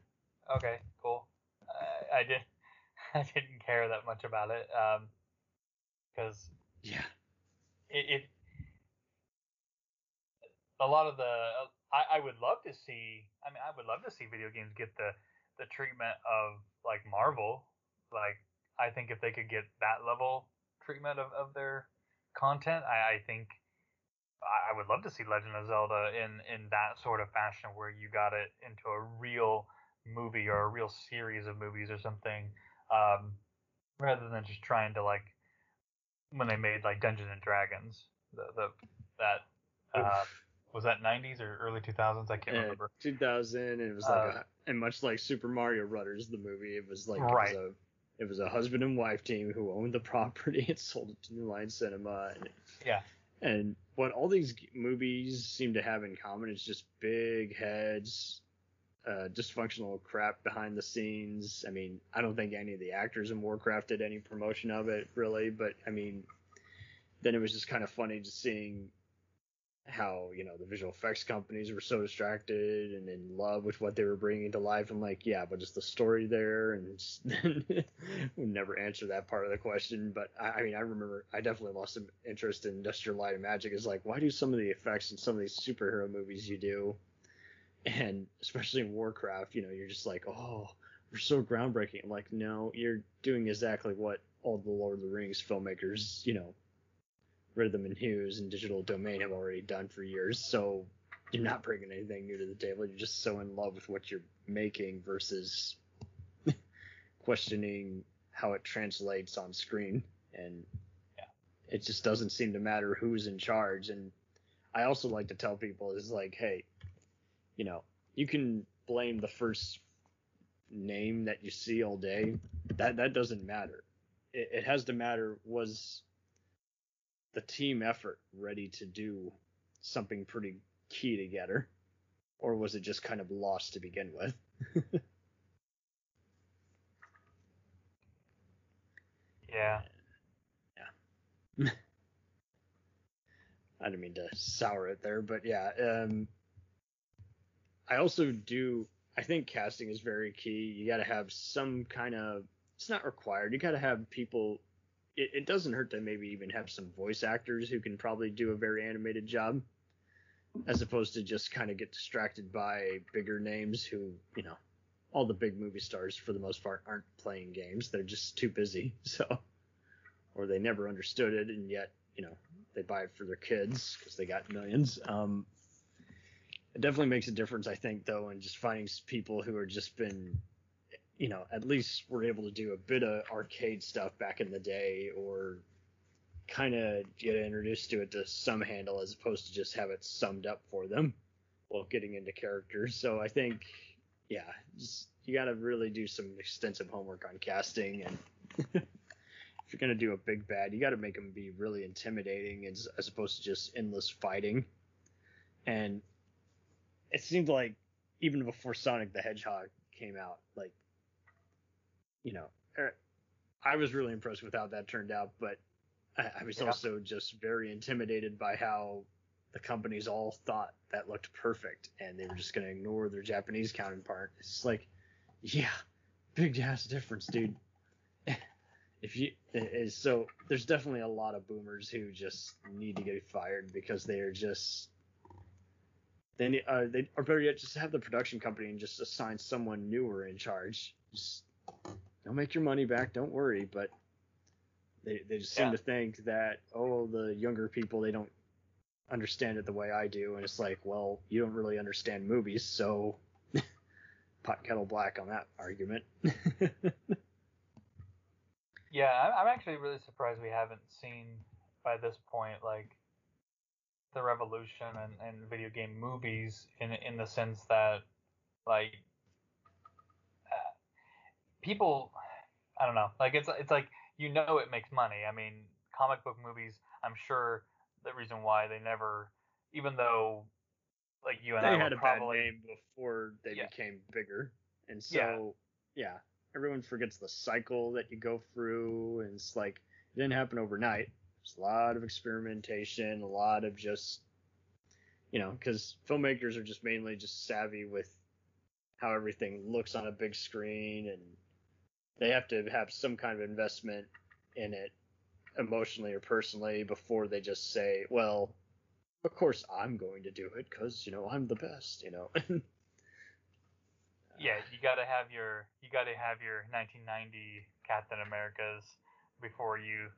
Okay, cool. I, I did, *laughs* I didn't care that much about it, um, because
yeah,
it, it a lot of the I, I would love to see I mean I would love to see video games get the the treatment of like Marvel like I think if they could get that level treatment of, of their content I, I think I, I would love to see Legend of Zelda in in that sort of fashion where you got it into a real movie or a real series of movies or something um, rather than just trying to like when they made like Dungeons and Dragons the the that uh, was that 90s or early 2000s I can't
Uh,
remember
2000, and it was like,
Uh,
a, and much like Super Mario Brothers, the movie, it was like
Right.
it, was a, it was a husband and wife team who owned the *laughs* property and sold it to New Line Cinema, and
Yeah.
and what all these movies seem to have in common is just big heads, uh, dysfunctional crap behind the scenes. I mean, I don't think any of the actors in Warcraft did any promotion of it really, but I mean, then it was just kind of funny just seeing how you know the visual effects companies were so distracted and in love with what they were bringing to life. I'm like, yeah, but just the story there, and *laughs* we never answer that part of the question. But I, I mean, I remember I definitely lost some interest in Industrial Light and Magic. Is like, why do some of the effects in some of these superhero movies you do, and especially in Warcraft, you know, you're just like, oh, we're so groundbreaking. I'm like, no, you're doing exactly what all the Lord of the Rings filmmakers, you know, Rhythm and Hues and Digital Domain have already done for years. So you're not bringing anything new to the table. You're just so in love with what you're making versus *laughs* questioning how it translates on screen. And
Yeah.
it just doesn't seem to matter who's in charge. And I also like to tell people is like, hey, you know, you can blame the first name that you see all day. That that doesn't matter. It, it has to matter was the team effort ready to do something pretty key together, or was it just kind of lost to begin with? *laughs*
Yeah. Yeah. *laughs*
I didn't mean to sour it there, but yeah. Um, I also do. I think casting is very key. You got to have some kind of. It's not required. You got to have people. It, it doesn't hurt to maybe even have some voice actors who can probably do a very animated job, as opposed to just kind of get distracted by bigger names who, you know, all the big movie stars for the most part aren't playing games. They're just too busy. *laughs* So, or they never understood it, and yet, you know, they buy it for their kids because they got millions. Um, it definitely makes a difference, I think, though, in just finding people who are just been, you know, at least we were able to do a bit of arcade stuff back in the day, or kind of get introduced to it to some handle as opposed to just have it summed up for them while getting into characters. So I think, yeah, just, you got to really do some extensive homework on casting and. *laughs* if you're gonna do a big bad, you got to make them be really intimidating as, as opposed to just endless fighting. And it seemed like even before Sonic the Hedgehog came out, like you know, er, I was really impressed with how that turned out, but I, I was
Yeah.
also just very intimidated by how the companies all thought that looked perfect, and they were just gonna ignore their Japanese counterpart. It's like, yeah, big ass difference, dude *laughs* if you is so there's definitely a lot of boomers who just need to get fired because they are just they need, uh, they or better yet just have the production company and just assign someone newer in charge just they'll make your money back don't worry. But they they just seem
Yeah.
to think that oh the younger people they don't understand it the way I do. And it's like well you don't really understand movies so *laughs* pot kettle black on that argument. *laughs*
Yeah, I'm actually really surprised we haven't seen by this point like the revolution and, and video game movies in in the sense that like people I don't know like it's it's like you know it makes money. I mean, comic book movies. I'm sure the reason why they never, even though like you and
they
I
had a
probably
bad name before they
Yeah.
became bigger, and
Yeah.
so yeah. everyone forgets the cycle that you go through, and it's like it didn't happen overnight. There's a lot of experimentation, a lot of just you know, because filmmakers are just mainly just savvy with how everything looks on a big screen, and they have to have some kind of investment in it emotionally or personally before they just say, well, of course I'm going to do it because you know I'm the best, you know. *laughs*
Yeah, you got to have your you got to have your 1990 Captain Americas before you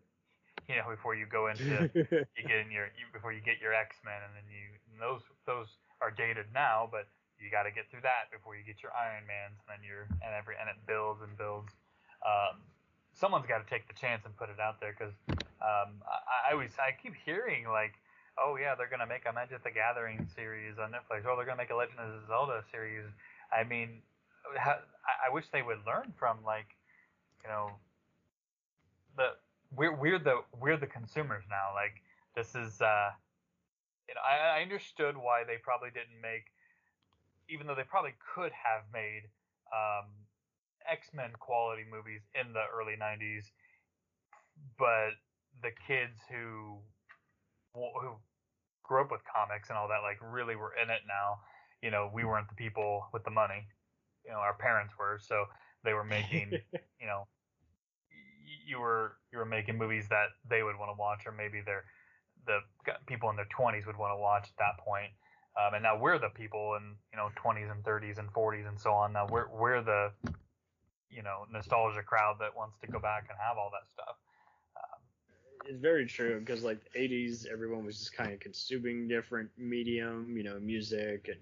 you know before you go into *laughs* you get in your you, before you get your X Men and then you and those those are dated now, but you got to get through that before you get your Iron Mans and then your and every and it builds and builds. Um, someone's got to take the chance and put it out there because um, I, I always I keep hearing like. Oh yeah, they're gonna make a Magic the Gathering series on Netflix. Oh, they're gonna make a Legend of Zelda series. I mean, I wish they would learn from like, you know, the we're we're the we're the consumers now. Like this is, uh, you know, I, I understood why they probably didn't make, even though they probably could have made um, X Men quality movies in the early '90s, but the kids who who grew up with comics and all that like really were in it now. You know, we weren't the people with the money. You know our parents were so they were making *laughs* you know you were you were making movies that they would want to watch or maybe their the people in their 20s would want to watch at that point. Um, and now we're the people in you know 20s and 30s and 40s and so on. Now we're we're the you know nostalgia crowd that wants to go back and have all that stuff um,
it's very true because like the 80s, everyone was just kind of consuming different medium, you know, music and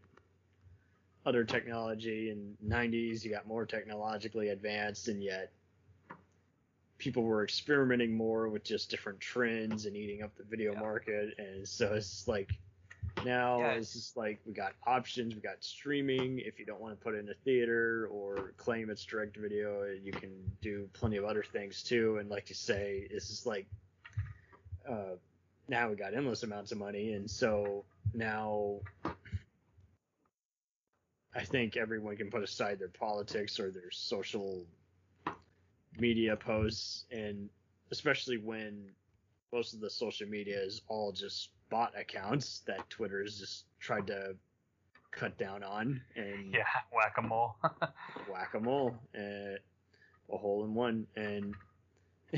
other technology. And 90s, you got more technologically advanced, and yet people were experimenting more with just different trends and eating up the video
Yeah.
market. And so it's like now
Yeah.
it's just like we got options, we got streaming. If you don't want to put it in a theater or claim it's direct video, you can do plenty of other things too. And like you say, it's just like uh, now we got endless amounts of money, and so now I think everyone can put aside their politics or their social media posts, and especially when most of the social media is all just bot accounts that Twitter has just tried to cut down on and
Yeah, whack a mole.
whack a mole, uh, a hole in one, and *laughs*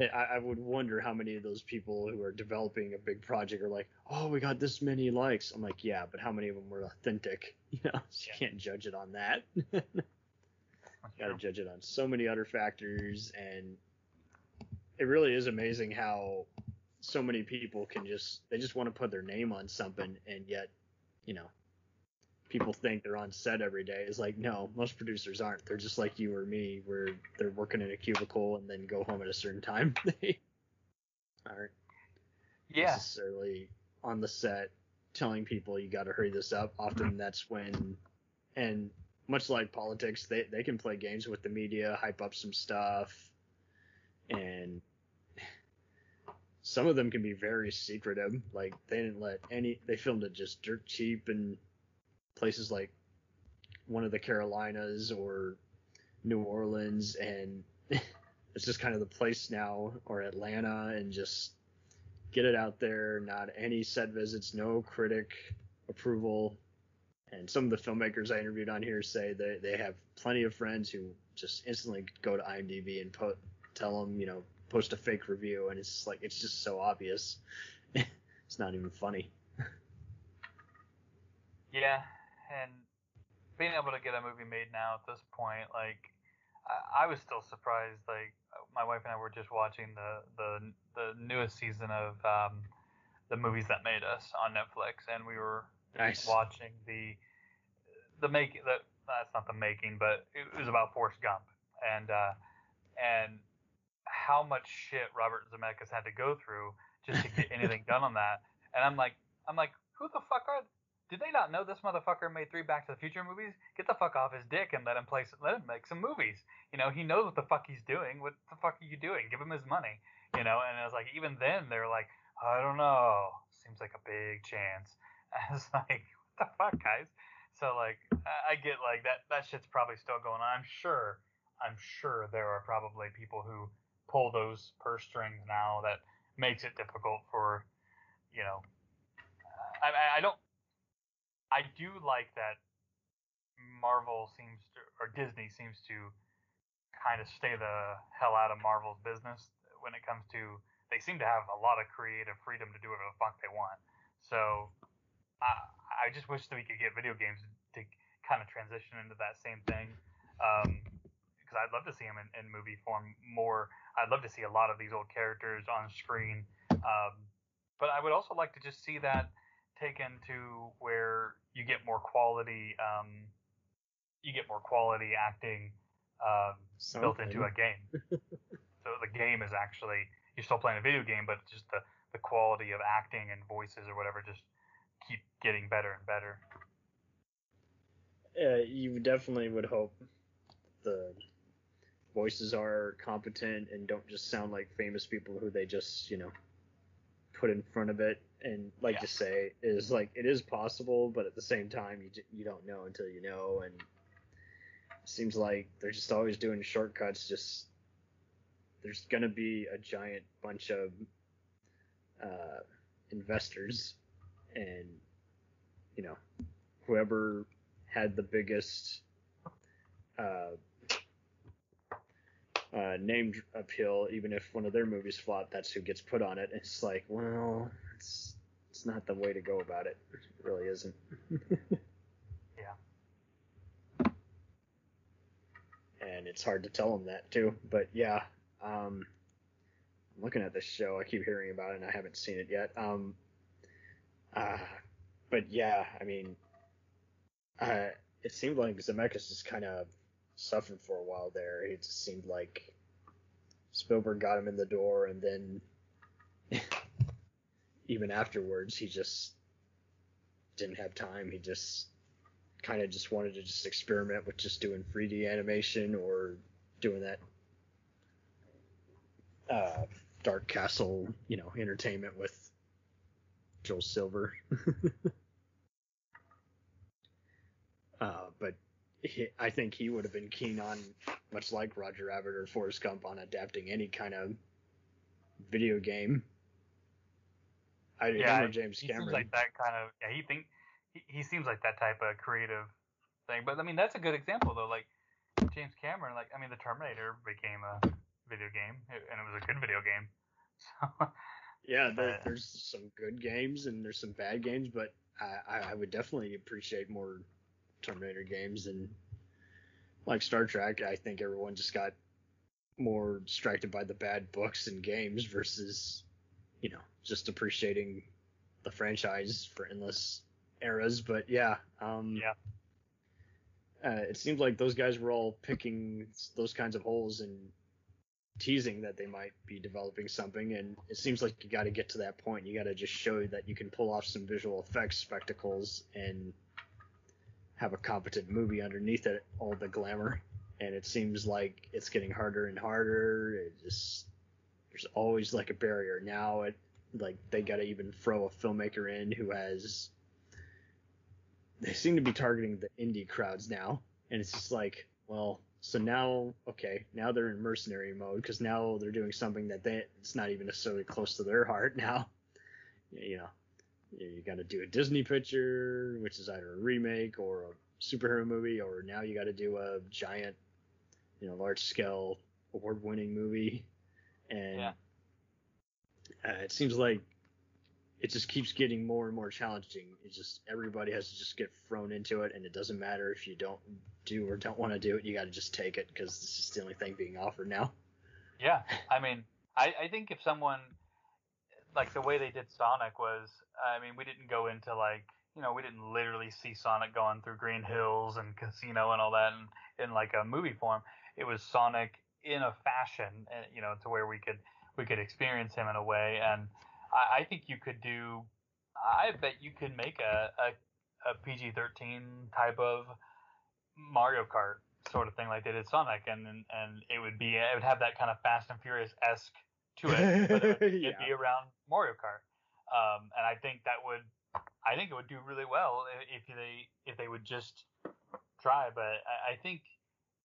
I, I would wonder how many of those people who are developing a big project are like, "Oh, we got this many likes." I'm like, "Yeah, but how many of them were authentic?" *laughs* You know, so
Yeah.
you can't judge it on that. You Got to judge it on so many other factors, and it really is amazing how so many people can just they just want to put their name on something, and yet, you know, people think they're on set every day. It's like no, most producers aren't. They're just like you or me, where they're working in a cubicle and then go home at a certain time. *laughs* they aren't
yeah,
necessarily on the set telling people you got to hurry this up. Often mm-hmm. that's when, and much like politics, they they can play games with the media, hype up some stuff, and some of them can be very secretive. Like they didn't let any. They filmed it just dirt cheap in places like one of the Carolinas or New Orleans, and *laughs* it's just kind of the place now, or Atlanta, and just get it out there. Not any set visits, no critic approval. And some of the filmmakers I interviewed on here say that they have plenty of friends who just instantly go to IMDb and put tell them, you know, post a fake review, and it's just like it's just so obvious. *laughs* it's not even funny.
yeah, and being able to get a movie made now at this point, like I, I was still surprised. Like my wife and I were just watching the the the newest season of um, the movies that made us on Netflix, and we were
Nice.
watching the the make the that's not the making, but it was about Forrest Gump and uh, and how much shit Robert Zemeckis had to go through just to get anything done on that. And I'm like, I'm like, who the fuck are? Did they not know this motherfucker made three Back to the Future movies? Get the fuck off his dick and let him play. Let him make some movies. You know, he knows what the fuck he's doing. What the fuck are you doing? Give him his money. You know, and I was like, even then they're like, I don't know. Seems like a big chance. *laughs* I was like, what the fuck, guys? So like, I I get like that. That shit's probably still going on. I'm sure. I'm sure there are probably people who pull those purse strings now that makes it difficult for, you know. I, I, don't. I do like that. Marvel seems to, or Disney seems to, kind of stay the hell out of Marvel's business when it comes to. They seem to have a lot of creative freedom to do whatever the fuck they want. So I, I just wish that we could get video games to kind of transition into that same thing. Um, because I'd love to see them in, in movie form more. I'd love to see a lot of these old characters on screen. Um, but I would also like to just see that taken to where you get more quality. Um, you get more quality acting um, built into a game. *laughs* so the game is actually you're still playing a video game, but just the the quality of acting and voices or whatever just keep getting better and better.
uh, you definitely would hope the voices are competent and don't just sound like famous people who they just you know put in front of it. And like
Yeah.
you say is like it is possible but at the same time you, you don't know until you know. And it seems like they're just always doing shortcuts. Just there's gonna be a giant bunch of uh, investors. And you know whoever had the biggest uh, uh, named appeal, even if one of their movies flop, that's who gets put on it. It's like, well, it's it's not the way to go about it. It really isn't. *laughs*
Yeah.
And it's hard to tell them that too. But yeah, um, I'm looking at this show. I keep hearing about it, and I haven't seen it yet. Um, uh, but yeah, I mean, uh, it seemed like Zemeckis just kind of suffered for a while there. It just seemed like Spielberg got him in the door, and then *laughs* even afterwards, he just didn't have time. He just kind of just wanted to just experiment with just doing 3D animation or doing that uh, Dark Castle, you know, entertainment with Joel Silver. *laughs* uh, but he, I think he would have been keen on, much like Roger Rabbit or Forrest Gump, on adapting any kind of video game. I
Yeah,
remember James
he
Cameron.
seems like that kind of yeah. He think he, he seems like that type of creative thing. But I mean, that's a good example though. Like James Cameron, like I mean, the Terminator became a video game, and it was a good video game. *laughs* So
Yeah, there, there's some good games and there's some bad games, but I, I, I would definitely appreciate more Terminator games and like Star Trek. I think everyone just got more distracted by the bad books and games versus, you know, just appreciating the franchise for endless eras. But yeah, um,
Yeah.
Uh, it seemed like those guys were all picking those kinds of holes and teasing that they might be developing something and it seems like you got to get to that point you got to just show that you can pull off some visual effects spectacles and have a competent movie underneath it all the glamour. And it seems like it's getting harder and harder. It just there's always like a barrier. Now it like they got to even throw a filmmaker in who has they seem to be targeting the indie crowds now. And it's just like well so now okay now they're in mercenary mode because now they're doing something that they it's not even necessarily close to their heart *laughs* now. You know you got to do a disney picture which is either a remake or a superhero movie or now you got to do a giant you know large scale award winning movie and
Yeah.
uh, it seems like it just keeps getting more and more challenging. It's just everybody has to just get thrown into it, and it doesn't matter if you don't do or don't want to do it. You got to just take it because this is the only thing being offered now.
Yeah, I mean, I, I think if someone like the way they did Sonic was, I mean, we didn't go into like, you know, we didn't literally see Sonic going through Green Hills and Casino and all that in, in like a movie form. It was Sonic in a fashion, uh, you know, to where we could we could experience him in a way, and I, I think you could do. I bet you could make a a, a PG-13 type of Mario Kart sort of thing like they did Sonic, and, and it would be it would have that kind of Fast and Furious esque to it, but *laughs* it would it'd
Yeah.
be around Mario Kart, um, and I think that would I think it would do really well if they if they would just try. But I, I think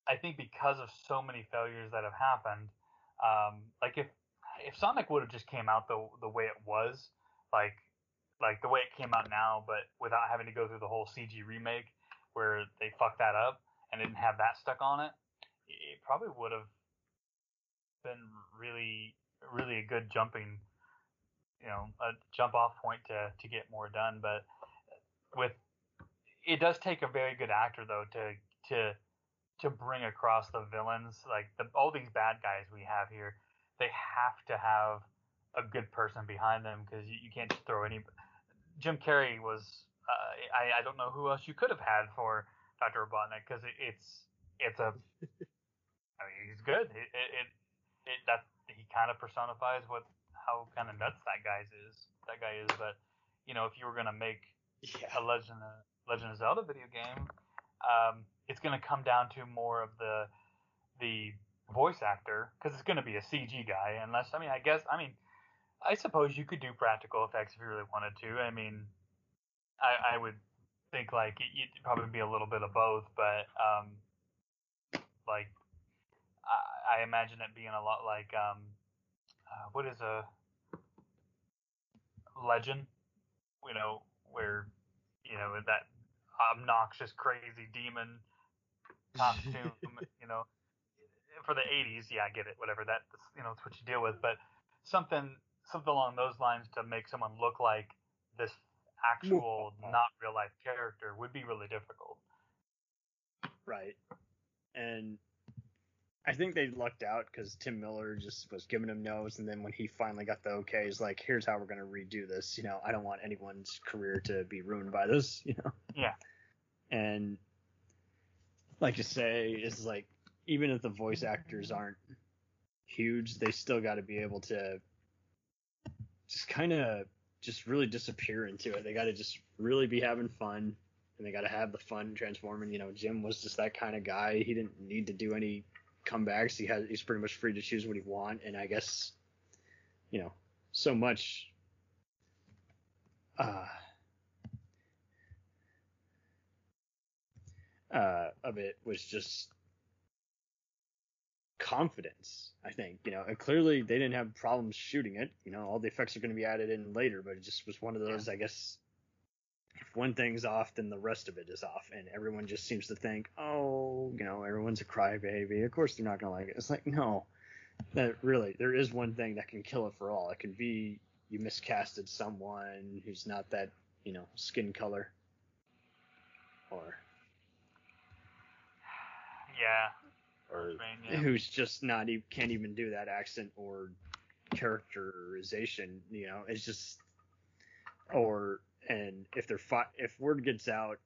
I think because of so many failures that have happened, um, like if if Sonic would have just came out the the way it was, like like the way it came out now, but without having to go through the whole CG remake where they fucked that up and didn't have that stuck on it, it probably would have been really really a good jumping you know a jump off point to to get more done but with it does take a very good actor though to to to bring across the villains like the, all these bad guys we have here they have to have a good person behind them because you, you can't just throw any jim carrey was uh, I, I don't know who else you could have had for dr robotnik because it, it's it's a *laughs* i mean he's good. It, it, it, it that kind of personifies what how kind of nuts that guy is that guy is but you know if you were going to make a Legend of, Legend of Zelda video game, um, it's going to come down to more of the the voice actor because it's going to be a CG guy. Unless I mean, I guess I mean, I suppose you could do practical effects if you really wanted to. I mean, I, I would think like it, it'd probably be a little bit of both, but um, like I, I imagine it being a lot like um, uh, what is a legend, you know, where you know that obnoxious, crazy demon costume, *laughs* you know, for the '80s. Yeah, I get it. Whatever that, you know, it's what you deal with. But something, something along those lines to make someone look like this actual, *laughs* not real life character would be really difficult.
Right. And I think they lucked out because Tim Miller just was giving him no's, and then when he finally got the okay, he's like, "Here's how we're gonna redo this." You know, I don't want anyone's career to be ruined by this. *laughs* You know.
Yeah.
And like to say is like, even if the voice actors aren't huge, they still got to be able to just kind of just really disappear into it. They got to just really be having fun, and they got to have the fun transforming. You know, Jim was just that kind of guy. He didn't need to do any comebacks. He has he's pretty much free to choose what he want, and I guess you know so much. Uh, uh, of it was just confidence. I think you know, and clearly they didn't have problems shooting it. You know, all the effects are going to be added in later, but it just was one of those. I guess if one thing's off, then the rest of it is off, and everyone just seems to think, oh, you know, everyone's a crybaby. Of course they're not going to like it. It's like no, that really there is one thing that can kill it for all. It can be you miscasted someone who's not that you know skin color, or
Yeah.
or
I mean, yeah.
who's just not even can't even do that accent or characterization. You know, it's just or and if they're if word gets out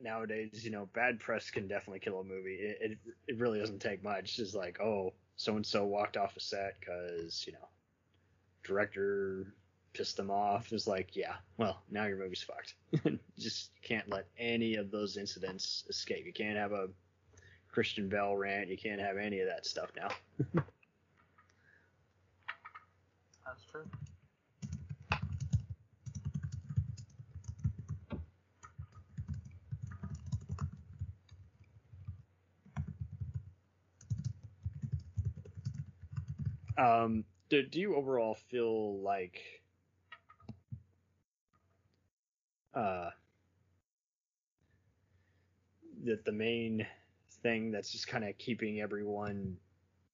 nowadays, you know, bad press can definitely kill a movie. It it, it really doesn't take much. It's like oh, so and so walked off a set because you know, director pissed them off. It's like yeah, well now your movie's fucked. *laughs* just can't let any of those incidents escape. You can't have a Christian Bale rant. You can't have any of that stuff now.
That's true.
Um, do, do you overall feel like uh, that the main thing that's just kind of keeping everyone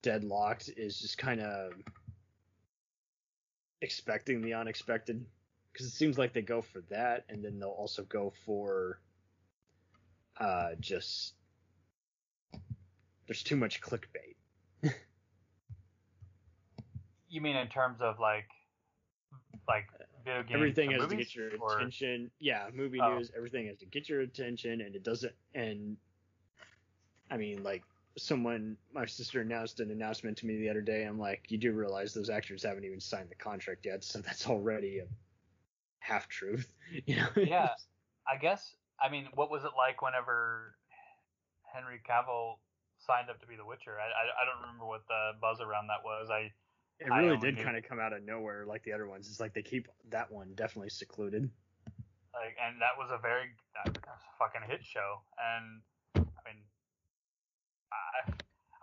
deadlocked is just kind of expecting the unexpected? Because it seems like they go for that, and then they'll also go for uh, just there's too much clickbait. *laughs*
You mean in terms of like, like video games?
everything has to get your
or-
attention. Yeah, movie
Oh.
news, everything has to get your attention, and it doesn't. And I mean, like someone, my sister announced an announcement to me the other day. I'm like, you do realize those actors haven't even signed the contract yet, so that's already a half truth. *laughs* You know?
Yeah. I guess. I mean, what was it like whenever Henry Cavill signed up to be The Witcher? I I, I don't remember what the buzz around that was. I
it really did
knew-
kind of come out of nowhere, like the other ones. It's like they keep that one definitely secluded.
like, and that was a very that, that was a fucking hit show. And I mean, I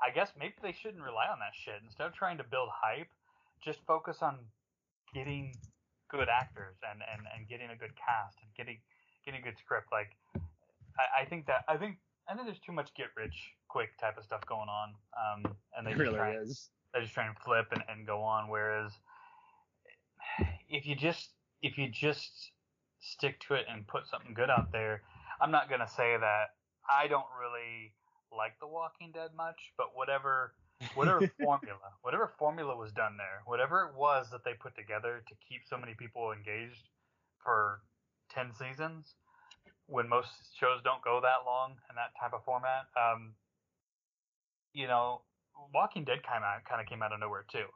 I guess maybe they shouldn't rely on that shit. Instead of trying to build hype, just focus on getting good actors and, and, and getting a good cast and getting getting a good script. Like I, I think that I think I think there's too much get rich quick type of stuff going on. Um, and they
It really
try,
is.
They just try and flip and, and go on. Whereas if you just if you just stick to it and put something good out there, I'm not gonna say that I don't really like The Walking Dead much, but whatever whatever *laughs* formula whatever formula was done there, whatever it was that they put together to keep so many people engaged for ten seasons, when most shows don't go that long in that type of format, um, you know, Walking Dead kind of kind of came out of nowhere too.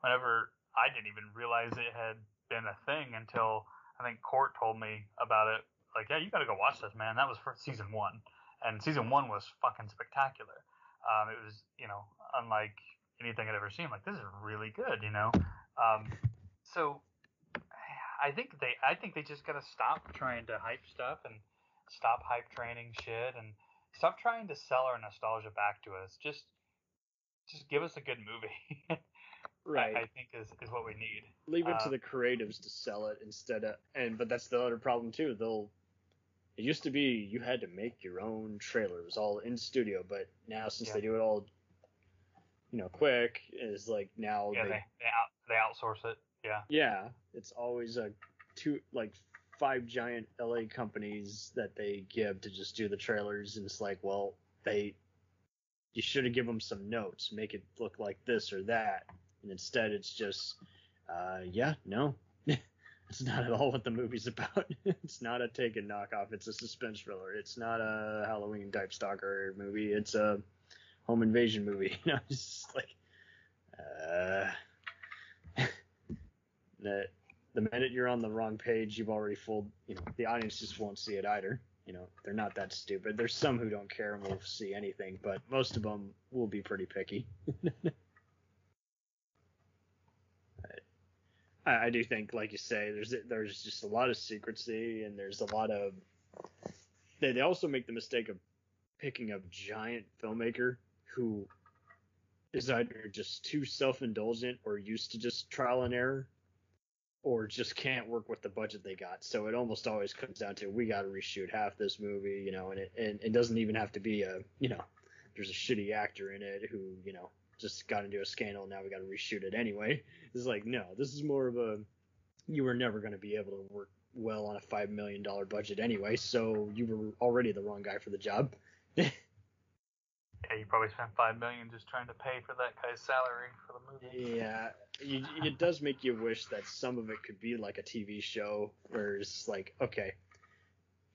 Whenever I didn't even realize it had been a thing until I think Court told me about it. Like, yeah, you got to go watch this, man. That was for season one, and season one was fucking spectacular. Um, it was, you know, unlike anything I'd ever seen. Like, this is really good, you know. Um, so I think they, I think they just got to stop trying to hype stuff and stop hype training shit and stop trying to sell our nostalgia back to us. Just, just give us a good movie. *laughs*
Right.
I, I think is is what we need.
leave it to
Uh,
the creatives to sell it instead of and but that's the other problem too they'll it used to be you had to make your own trailer it was all in studio but now since
Yeah.
they do it all you know quick is like now
Yeah,
they,
they they, out, they outsource it. Yeah.
yeah it's always a two like five giant la companies that they give to just do the trailers and it's like well they you should have given them some notes, make it look like this or that, and instead it's just, uh, yeah, no, *laughs* it's not at all what the movie's *laughs* about. it's not a take Taken knockoff. It's a suspense thriller. It's not a Halloween type stalker movie. It's a home invasion movie. *laughs* You know, it's like, uh, that the minute you're on the wrong page, you've already fooled. You know, the audience just won't see it either. You know, they're not that stupid. There's some who don't care and will see anything, but most of them will be pretty picky. *laughs* I, I do think, like you say, there's there's just a lot of secrecy and there's a lot of. They they also make the mistake of picking a giant filmmaker who is either just too self-indulgent or used to just trial and error or just can't work with the budget they got. So it almost always comes down to we got to reshoot half this movie, you know, and it and it doesn't even have to be a, you know, there's a shitty actor in it who, you know, just got into a scandal. And now we got to reshoot it anyway. It's like no, this is more of a you were never going to be able to work well on a five million dollar budget anyway, so you were already the wrong guy for the job. *laughs*
Yeah, you probably spent five million just trying to pay for that guy's salary for the movie.
Yeah, you, it does make you wish that some of it could be like a TV show, where it's like, okay,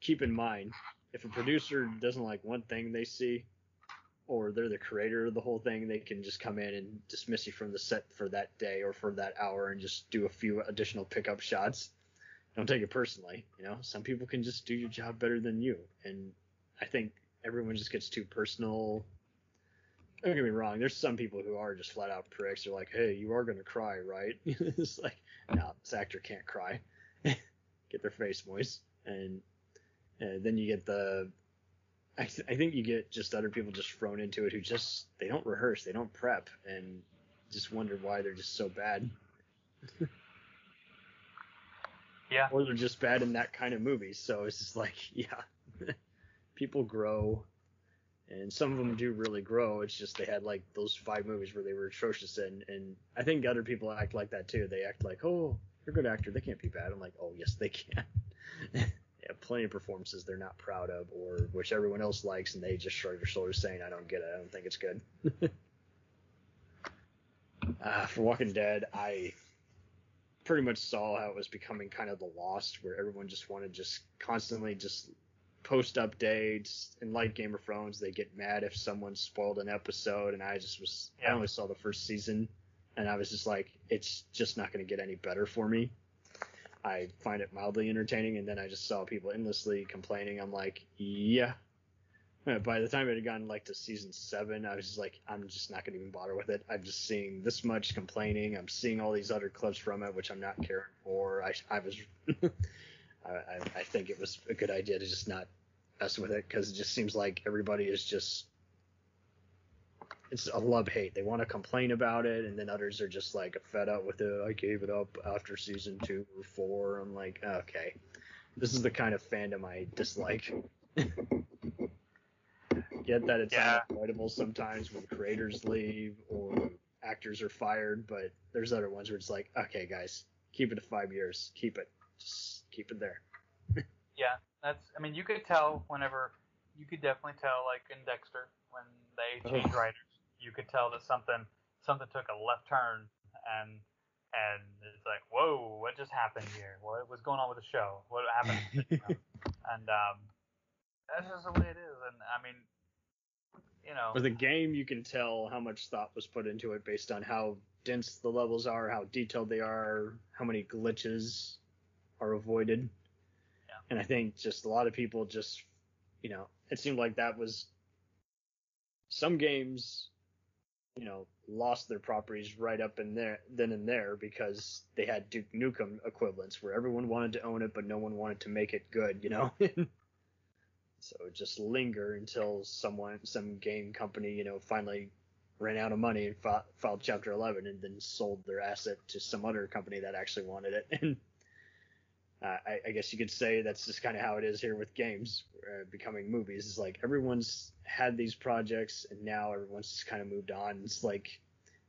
keep in mind, if a producer doesn't like one thing they see, or they're the creator of the whole thing, they can just come in and dismiss you from the set for that day or for that hour and just do a few additional pickup shots. Don't take it personally, you know. Some people can just do your job better than you, and I think everyone just gets too personal don't get me wrong. There's some people who are just flat out pricks. They're like, "Hey, you are gonna cry, right?" *laughs* it's like, no, this actor can't cry. *laughs* get their face moist, and, and then you get the. I, th- I think you get just other people just thrown into it who just they don't rehearse, they don't prep, and just wonder why they're just so bad, *laughs*
Yeah,
or they're just bad in that kind of movie. So it's just like, yeah, people grow and some of them do really grow. It's just they had like those five movies where they were atrocious, and and I think other people act like that too. They act like, oh, you're a good actor, they can't be bad. I'm like, oh yes, they can. *laughs* yeah, plenty of performances they're not proud of, or which everyone else likes, and they just shrug their shoulders, saying, I don't get it, I don't think it's good. uh, *laughs* for Walking Dead, I pretty much saw how it was becoming kind of the Lost, where everyone just wanted just constantly just post updates and like Game of Thrones, they get mad if someone spoiled an episode, and I just was I only saw the first season, and I was just like, it's just not going to get any better for me. I find it mildly entertaining, and then I just saw people endlessly complaining. I'm like, yeah. Uh, By the time it had gotten like to season seven, I was just like, I'm just not going to even bother with it. I'm just seeing this much complaining. I'm seeing all these other clips from it, which I'm not caring for. I, I was, *laughs* I, I- I think it was a good idea to just not mess with it because it just seems like everybody is just, it's a love hate. They want to complain about it, and then others are just like fed up with it. I gave it up after season two or four. I'm like, okay, this is the kind of fandom I dislike. *laughs* Get that it's
Yeah.
unavoidable sometimes when creators leave or actors are fired, but there's other ones where it's like, okay, guys, keep it to five years, keep it, just keep it there.
yeah. That's. I mean, you could tell whenever. You could definitely tell, like in Dexter, when they changed
Ugh.
writers, you could tell that something something took a left turn, and and it's like, whoa, what just happened here? What was going on with the show? What happened? You *laughs* know? and um, that's just the way it is. And I mean, you know,
With a game, you can tell how much thought was put into it based on how dense the levels are, how detailed they are, how many glitches are avoided.
Yeah.
And I think just a lot of people just, you know, it seemed like that was some games, you know, lost their properties right up in there, then and there because they had Duke Nukem equivalents where everyone wanted to own it, but no one wanted to make it good, you know. *laughs* so it just linger until someone, some game company, you know, finally ran out of money and fi- filed Chapter 11 and then sold their asset to some other company that actually wanted it. And *laughs* uh, I, I guess you could say that's just kind of how it is here with games uh, becoming movies. It's like everyone's had these projects and now everyone's just kind of moved on. It's like,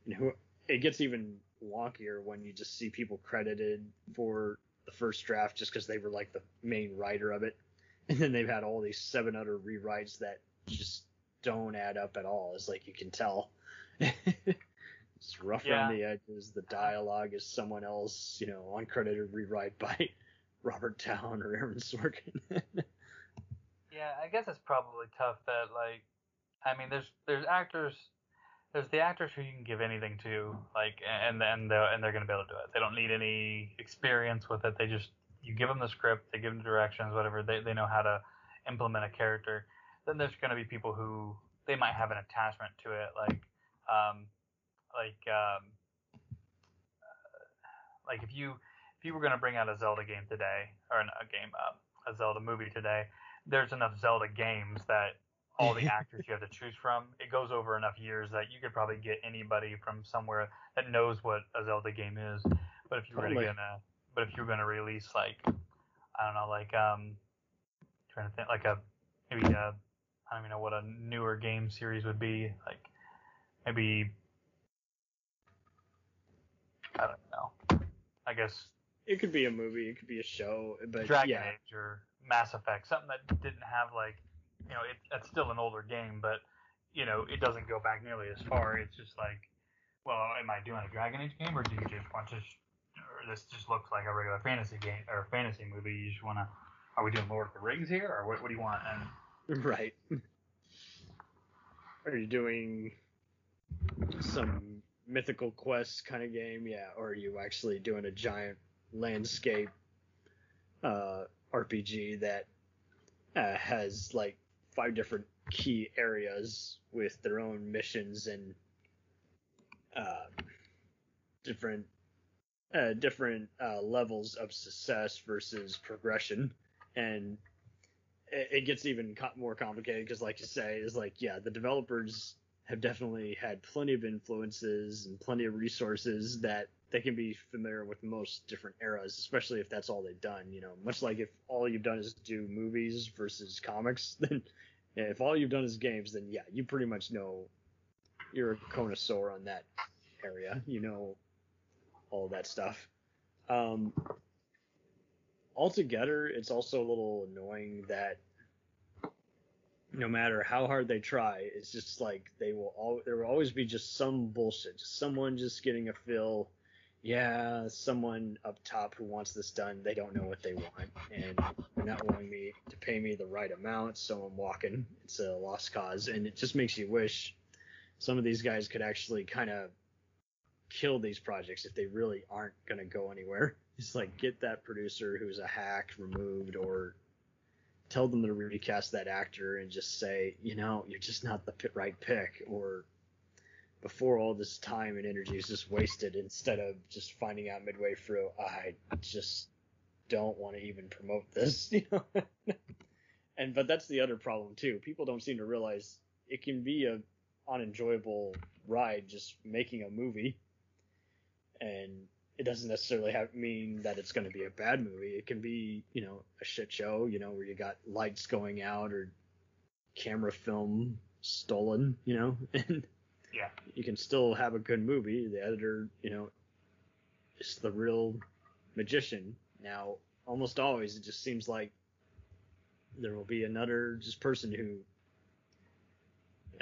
you know, it gets even wonkier when you just see people credited for the first draft just because they were like the main writer of it, *laughs* and then they've had all these seven other rewrites that just don't add up at all. It's like you can tell. *laughs* it's rough around the edges. The dialogue is someone else, you know, uncredited rewrite *laughs* by Robert Towne or Aaron Sorkin. *laughs*
Yeah, I guess it's probably tough that like, I mean, there's there's actors, there's the actors who you can give anything to, like, and then they're and they're gonna be able to do it. They don't need any experience with it. They just you give them the script, they give them directions, whatever. They they know how to implement a character. Then there's gonna be people who they might have an attachment to it, like, um, like um, uh, like if you if you were gonna bring out a Zelda game today or a game uh, a Zelda movie today, there's enough Zelda games that all the *laughs* actors you have to choose from, it goes over enough years that you could probably get anybody from somewhere that knows what a Zelda game is. But if you were
Totally.
gonna, but if you were gonna release like, I don't know, like um, trying to think like a maybe a, I don't even know what a newer game series would be, like maybe I don't know. I guess
it could be a movie, it could be a show, but
Dragon
yeah,
Age or Mass Effect, something that didn't have like, you know, it, it's still an older game, but you know, it doesn't go back nearly as far. It's just like, well, am I doing a Dragon Age game, or do you just want to, or this just looks like a regular fantasy game or fantasy movie? You just want to, are we doing Lord of the Rings here, or what? What do you want? And *laughs*
right. Are you doing some mythical quest kind of game? Yeah, or are you actually doing a giant landscape uh, RPG that uh, has like five different key areas with their own missions and uh, different uh, different uh, levels of success versus progression, and it, gets even co- more complicated because, like you say, is like yeah, the developers have definitely had plenty of influences and plenty of resources that they can be familiar with most different eras, especially if that's all they've done. You know, much like if all you've done is do movies versus comics, *laughs* then yeah, if all you've done is games, then yeah, you pretty much know you're a connoisseur on that area. You know all that stuff. Um, altogether, it's also a little annoying that no matter how hard they try, it's just like they will all there will always be just some bullshit, just someone just getting a fill. Yeah, someone up top who wants this done, they don't know what they want, and they're not willing me to pay me the right amount, so I'm walking. It's a lost cause, and it just makes you wish some of these guys could actually kind of kill these projects if they really aren't going to go anywhere. *laughs* It's like get that producer who's a hack removed or tell them to recast that actor and just say, you know, you're just not the right pick or before all this time and energy is just wasted instead of just finding out midway through, I just don't want to even promote this, *laughs* you know. and but that's the other problem too. People don't seem to realize it can be a unenjoyable ride just making a movie and it doesn't necessarily have mean that it's going to be a bad movie. It can be, you know, a shit show, you know, where you got lights going out or camera film stolen, you know, *laughs* and
yeah,
you can still have a good movie. The editor, you know, is the real magician. Now, almost always, it just seems like there will be another just person who,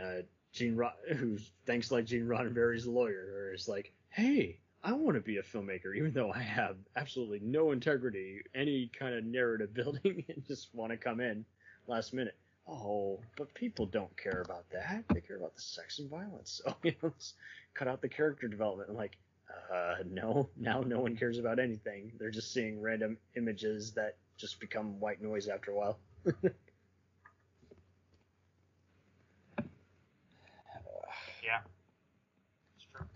uh, Gene Rod, who thinks like Gene Roddenberry's lawyer, or is like, hey, I want to be a filmmaker, even though I have absolutely no integrity, any kind of narrative *laughs* building, and just want to come in last minute. Oh, but people don't care about that. They care about the sex and violence. *laughs* So, you know, cut out the character development. I'm like, uh, no, now no one cares about anything. They're just seeing random images that just become white noise after a while. *laughs*
yeah. It's true.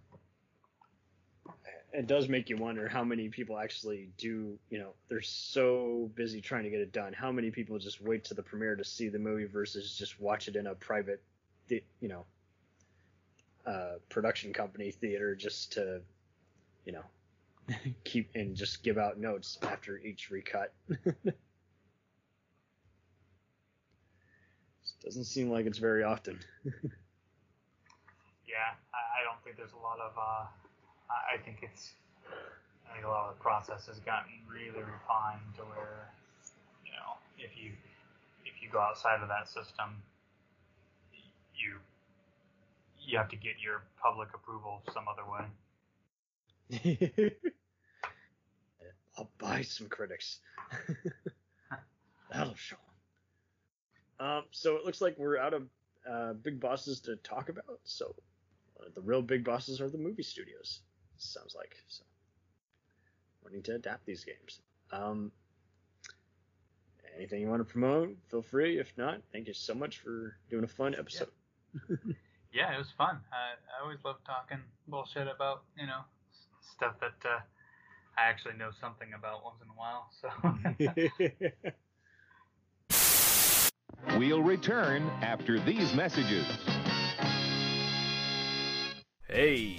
It does make you wonder how many people actually do, you know, they're so busy trying to get it done. How many people just wait to the premiere to see the movie versus just watch it in a private, you know, uh, production company theater just to, you know, *laughs* keep and just give out notes after each recut. *laughs* Doesn't seem like it's very often. *laughs*
Yeah, I, I don't think there's a lot of. Uh, I think it's. I think a lot of the process has gotten really refined to where, you know, if you if you go outside of that system, you you have to get your public approval some other way. *laughs*
I'll buy some critics. *laughs* That'll show 'em. Um, so it looks like we're out of uh, big bosses to talk about. So uh, the real big bosses are the movie studios. Sounds like so. we need to adapt these games. Um, anything you want to promote? Feel free. If not, thank you so much for doing a fun episode. *laughs*
Yeah, it was fun. I, I always love talking bullshit about you know s- stuff that uh, I actually know something about once in a while. So *laughs*
We'll return after these messages.
Hey,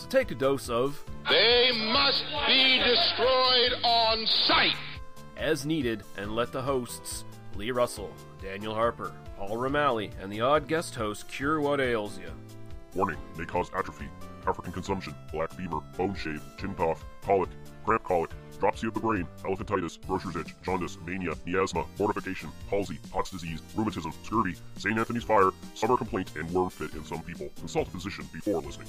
So take a dose of
They must be destroyed on sight.
as needed and let the hosts, Lee Russell, Daniel Harper, Paul Romali, and the odd guest host cure what ails you.
Warning may cause atrophy, African consumption, black fever, bone shave, chin cough, colic, cramp colic, dropsy of the brain, elephantitis, grocer's itch, jaundice, mania, miasma, mortification, palsy, Pott's disease, rheumatism, scurvy, St. Anthony's fire, summer complaint, and worm fit in some people. Consult a physician before listening.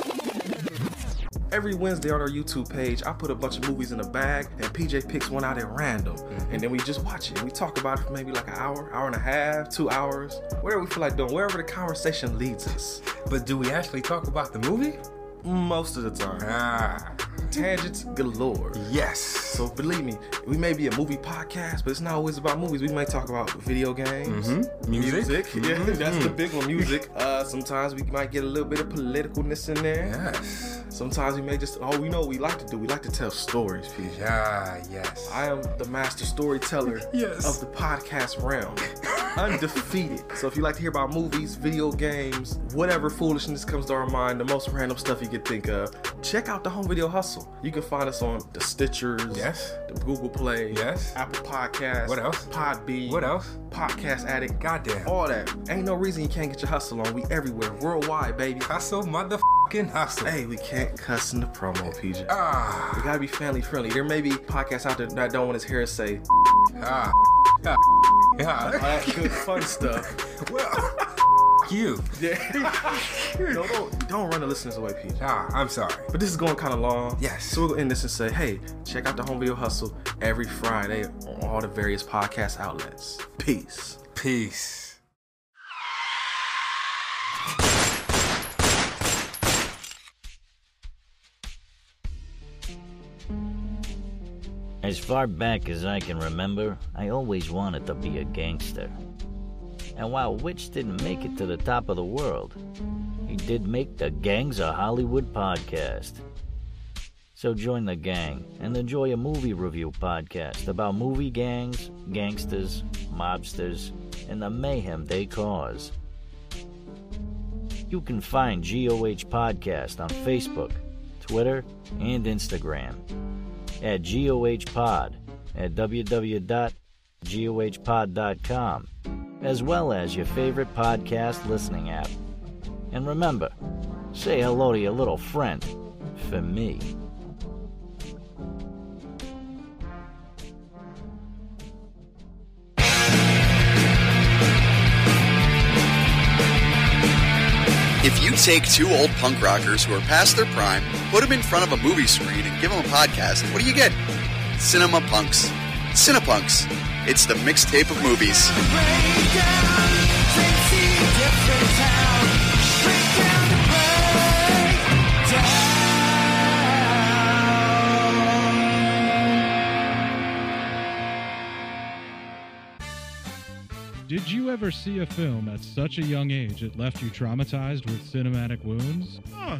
Every Wednesday on our YouTube page, I put a bunch of movies in a bag, and PJ picks one out at random. And then we just watch it. We talk about it for maybe like an hour, hour and a half, two hours, whatever we feel like doing, wherever the conversation leads us.
But do we actually talk about the movie?
Most of the time.
Ah,
Tangents galore.
yes.
So believe me, we may be a movie podcast, but it's not always about movies. We may talk about video games,
Mhm. Music.
Yeah,
Mhm.
that's the big one. *laughs* Music. Uh, sometimes we might get a little bit of politicalness in there.
yes.
Sometimes we may just oh, we know what we like to do. We like to tell stories, PJ.
Ah, yes.
I am the master storyteller *laughs*
Yes.
of the podcast realm. Undefeated. So if you like to hear about movies, video games, whatever foolishness comes to our mind, the most random stuff you could think of, check out the Home Video Hustle. You can find us on the Stitchers,
Yes.
the Google Play,
Yes.
Apple Podcasts,
What else?
Podbean,
What else?
Podcast Addict,
Goddamn.
all that. Ain't no reason you can't get your hustle on. We everywhere, worldwide, baby.
Hustle, motherfucking hustle.
Hey, we can't cuss in the promo, PJ.
Ah,
We gotta be family friendly. There may be podcasts out there that don't want his hair say
ah, *laughs* ah,
all that good fun stuff. *laughs*
Well, you.
Yeah. *laughs* no, don't, don't run the listeners away, PJ.
Ah, I'm sorry.
But this is going kind of long.
Yes.
So we're gonna end this and say, hey, check out the Home Video Hustle every Friday on all the various podcast outlets. Peace.
Peace.
As far back as I can remember, I always wanted to be a gangster. And while Witch didn't make it to the top of the world, he did make the Gangs of Hollywood podcast. So join the gang and enjoy a movie review podcast about movie gangs, gangsters, mobsters, and the mayhem they cause. You can find GOH Podcast on Facebook, Twitter, and Instagram at GOH Pod at www.gohpod.com, as well as your favorite podcast listening app. And remember, say hello to your little friend for me.
If you take two old punk rockers who are past their prime, put them in front of a movie screen, and give them a podcast, what do you get? Cinema Punks. Cinepunks. It's the mixtape of movies.
Did Did you ever see a film at such a young age it left you traumatized with cinematic wounds?
Ah,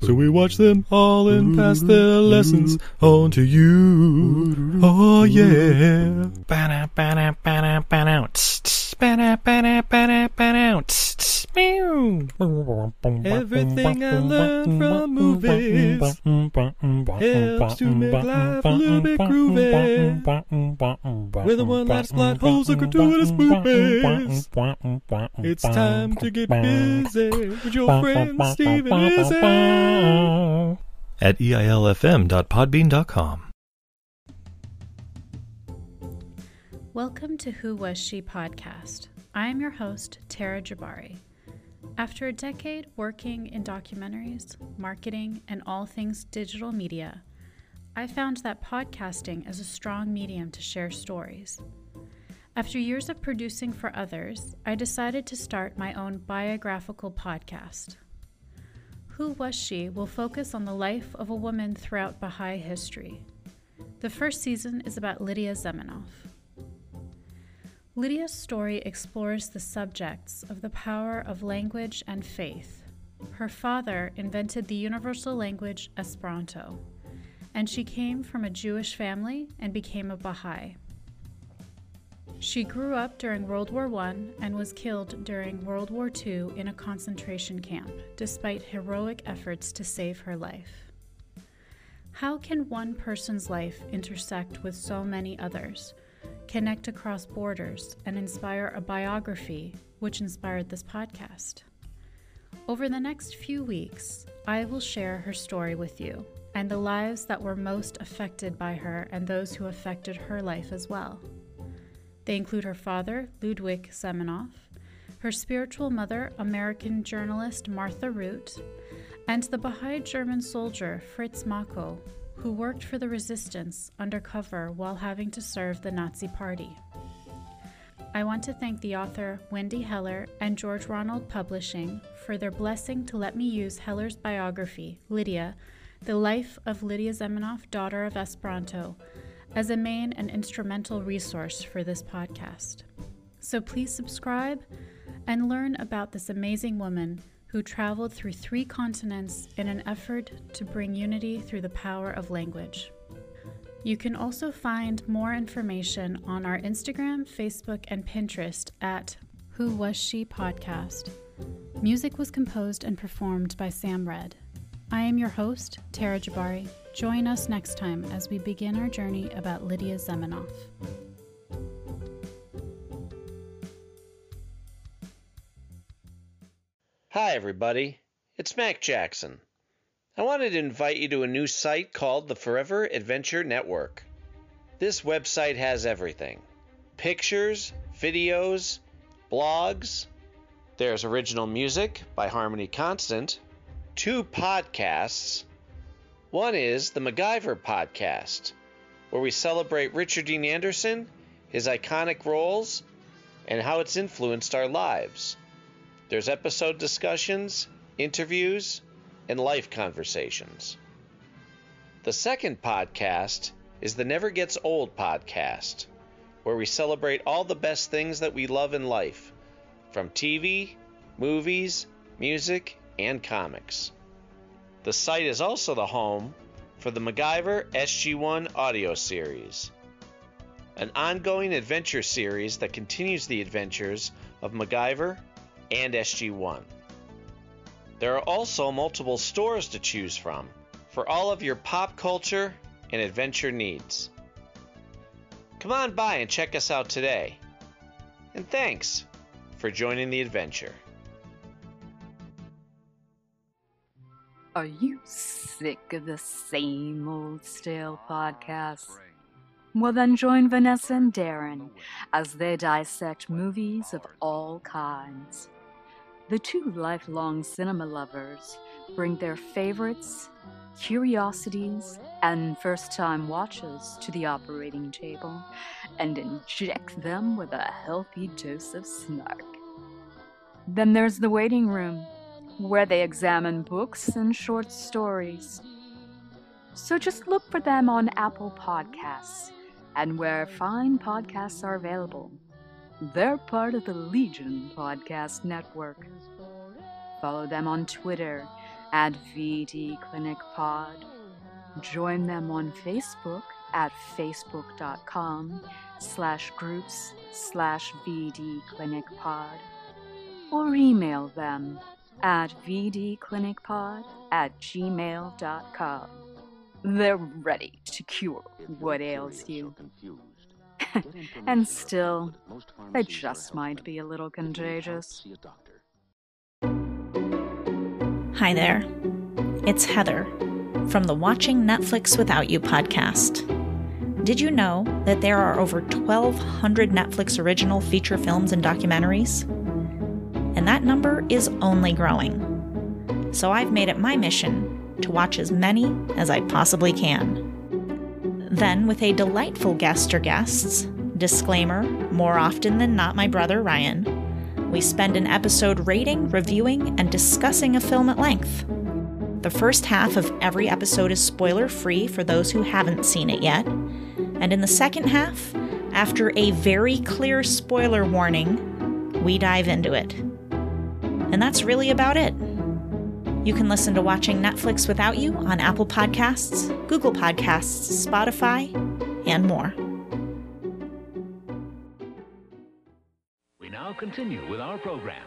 So we watch them all and pass their lessons on to you. Oh yeah. Everything I learned from movies helps to make life a little bit groovy. With a one-liner plot holes and gratuitous movies. It's time to get busy with your friend Steve and Izzy. At eilfm.podbean.com.
Welcome to Who Was She podcast. I am your host, Tara Jabari. After a decade working in documentaries, marketing, and all things digital media, I found that podcasting is a strong medium to share stories. After years of producing for others, I decided to start my own biographical podcast. Who Was She will focus on the life of a woman throughout Baha'i history. The first season is about Lydia Zamenhof. Lydia's story explores the subjects of the power of language and faith. Her father invented the universal language Esperanto, and she came from a Jewish family and became a Baha'i. She grew up during World War I and was killed during World War II in a concentration camp, despite heroic efforts to save her life. How can one person's life intersect with so many others, connect across borders, and inspire a biography which inspired this podcast? Over the next few weeks, I will share her story with you and the lives that were most affected by her and those who affected her life as well. They include her father, Ludwig Zamenhof, her spiritual mother, American journalist Martha Root, and the Baha'i German soldier Fritz Macco, who worked for the resistance undercover while having to serve the Nazi Party. I want to thank the author Wendy Heller and George Ronald Publishing for their blessing to let me use Heller's biography, Lydia, The Life of Lydia Zamenhof, Daughter of Esperanto, as a main and instrumental resource for this podcast. So please subscribe and learn about this amazing woman who traveled through three continents in an effort to bring unity through the power of language. You can also find more information on our Instagram, Facebook, and Pinterest at Who Was She podcast. Music was composed and performed by Sam Red. I am your host, Tara Jabari. Join us next time as we begin our journey about Lydia Zamenhof.
Hi, everybody. It's Mac Jackson. I wanted to invite you to a new site called the Forever Adventure Network. This website has everything pictures, videos, blogs. There's original music by Harmony Constant, two podcasts. One is the MacGyver podcast, where we celebrate Richard Dean Anderson, his iconic roles, and how it's influenced our lives. There's episode discussions, interviews, and life conversations. The second podcast is the Never Gets Old podcast, where we celebrate all the best things that we love in life, from TV, movies, music, and comics. The site is also the home for the MacGyver SG1 audio series, an ongoing adventure series that continues the adventures of MacGyver and SG1. There are also multiple stores to choose from for all of your pop culture and adventure needs. Come on by and check us out today. And thanks for joining the adventure.
Are you sick of the same old stale podcasts? Well, then join Vanessa and Darren as they dissect movies of all kinds. The two lifelong cinema lovers bring their favorites, curiosities, and first time watches to the operating table and inject them with a healthy dose of snark. Then there's the waiting room, where they examine books and short stories. So just look for them on Apple Podcasts and where fine podcasts are available. They're part of the Legion Podcast Network. Follow them on Twitter at VD Clinic Pod. Join them on Facebook at facebook.com slash groups slash VD Clinic Pod. Or email them at vdclinicpod at gmail.com. They're ready to cure what ails you. *laughs* and still, they just might be a little contagious.
Hi there. It's Heather from the Watching Netflix Without You podcast. Did you know that there are over 1,200 Netflix original feature films and documentaries? And that number is only growing. So I've made it my mission to watch as many as I possibly can. Then, with a delightful guest or guests, disclaimer, more often than not my brother Ryan, we spend an episode rating, reviewing, and discussing a film at length. The first half of every episode is spoiler free for those who haven't seen it yet, and in the second half, after a very clear spoiler warning, we dive into it. And that's really about it. You can listen to Watching Netflix Without You on Apple Podcasts, Google Podcasts, Spotify, and more.
We now continue with our program.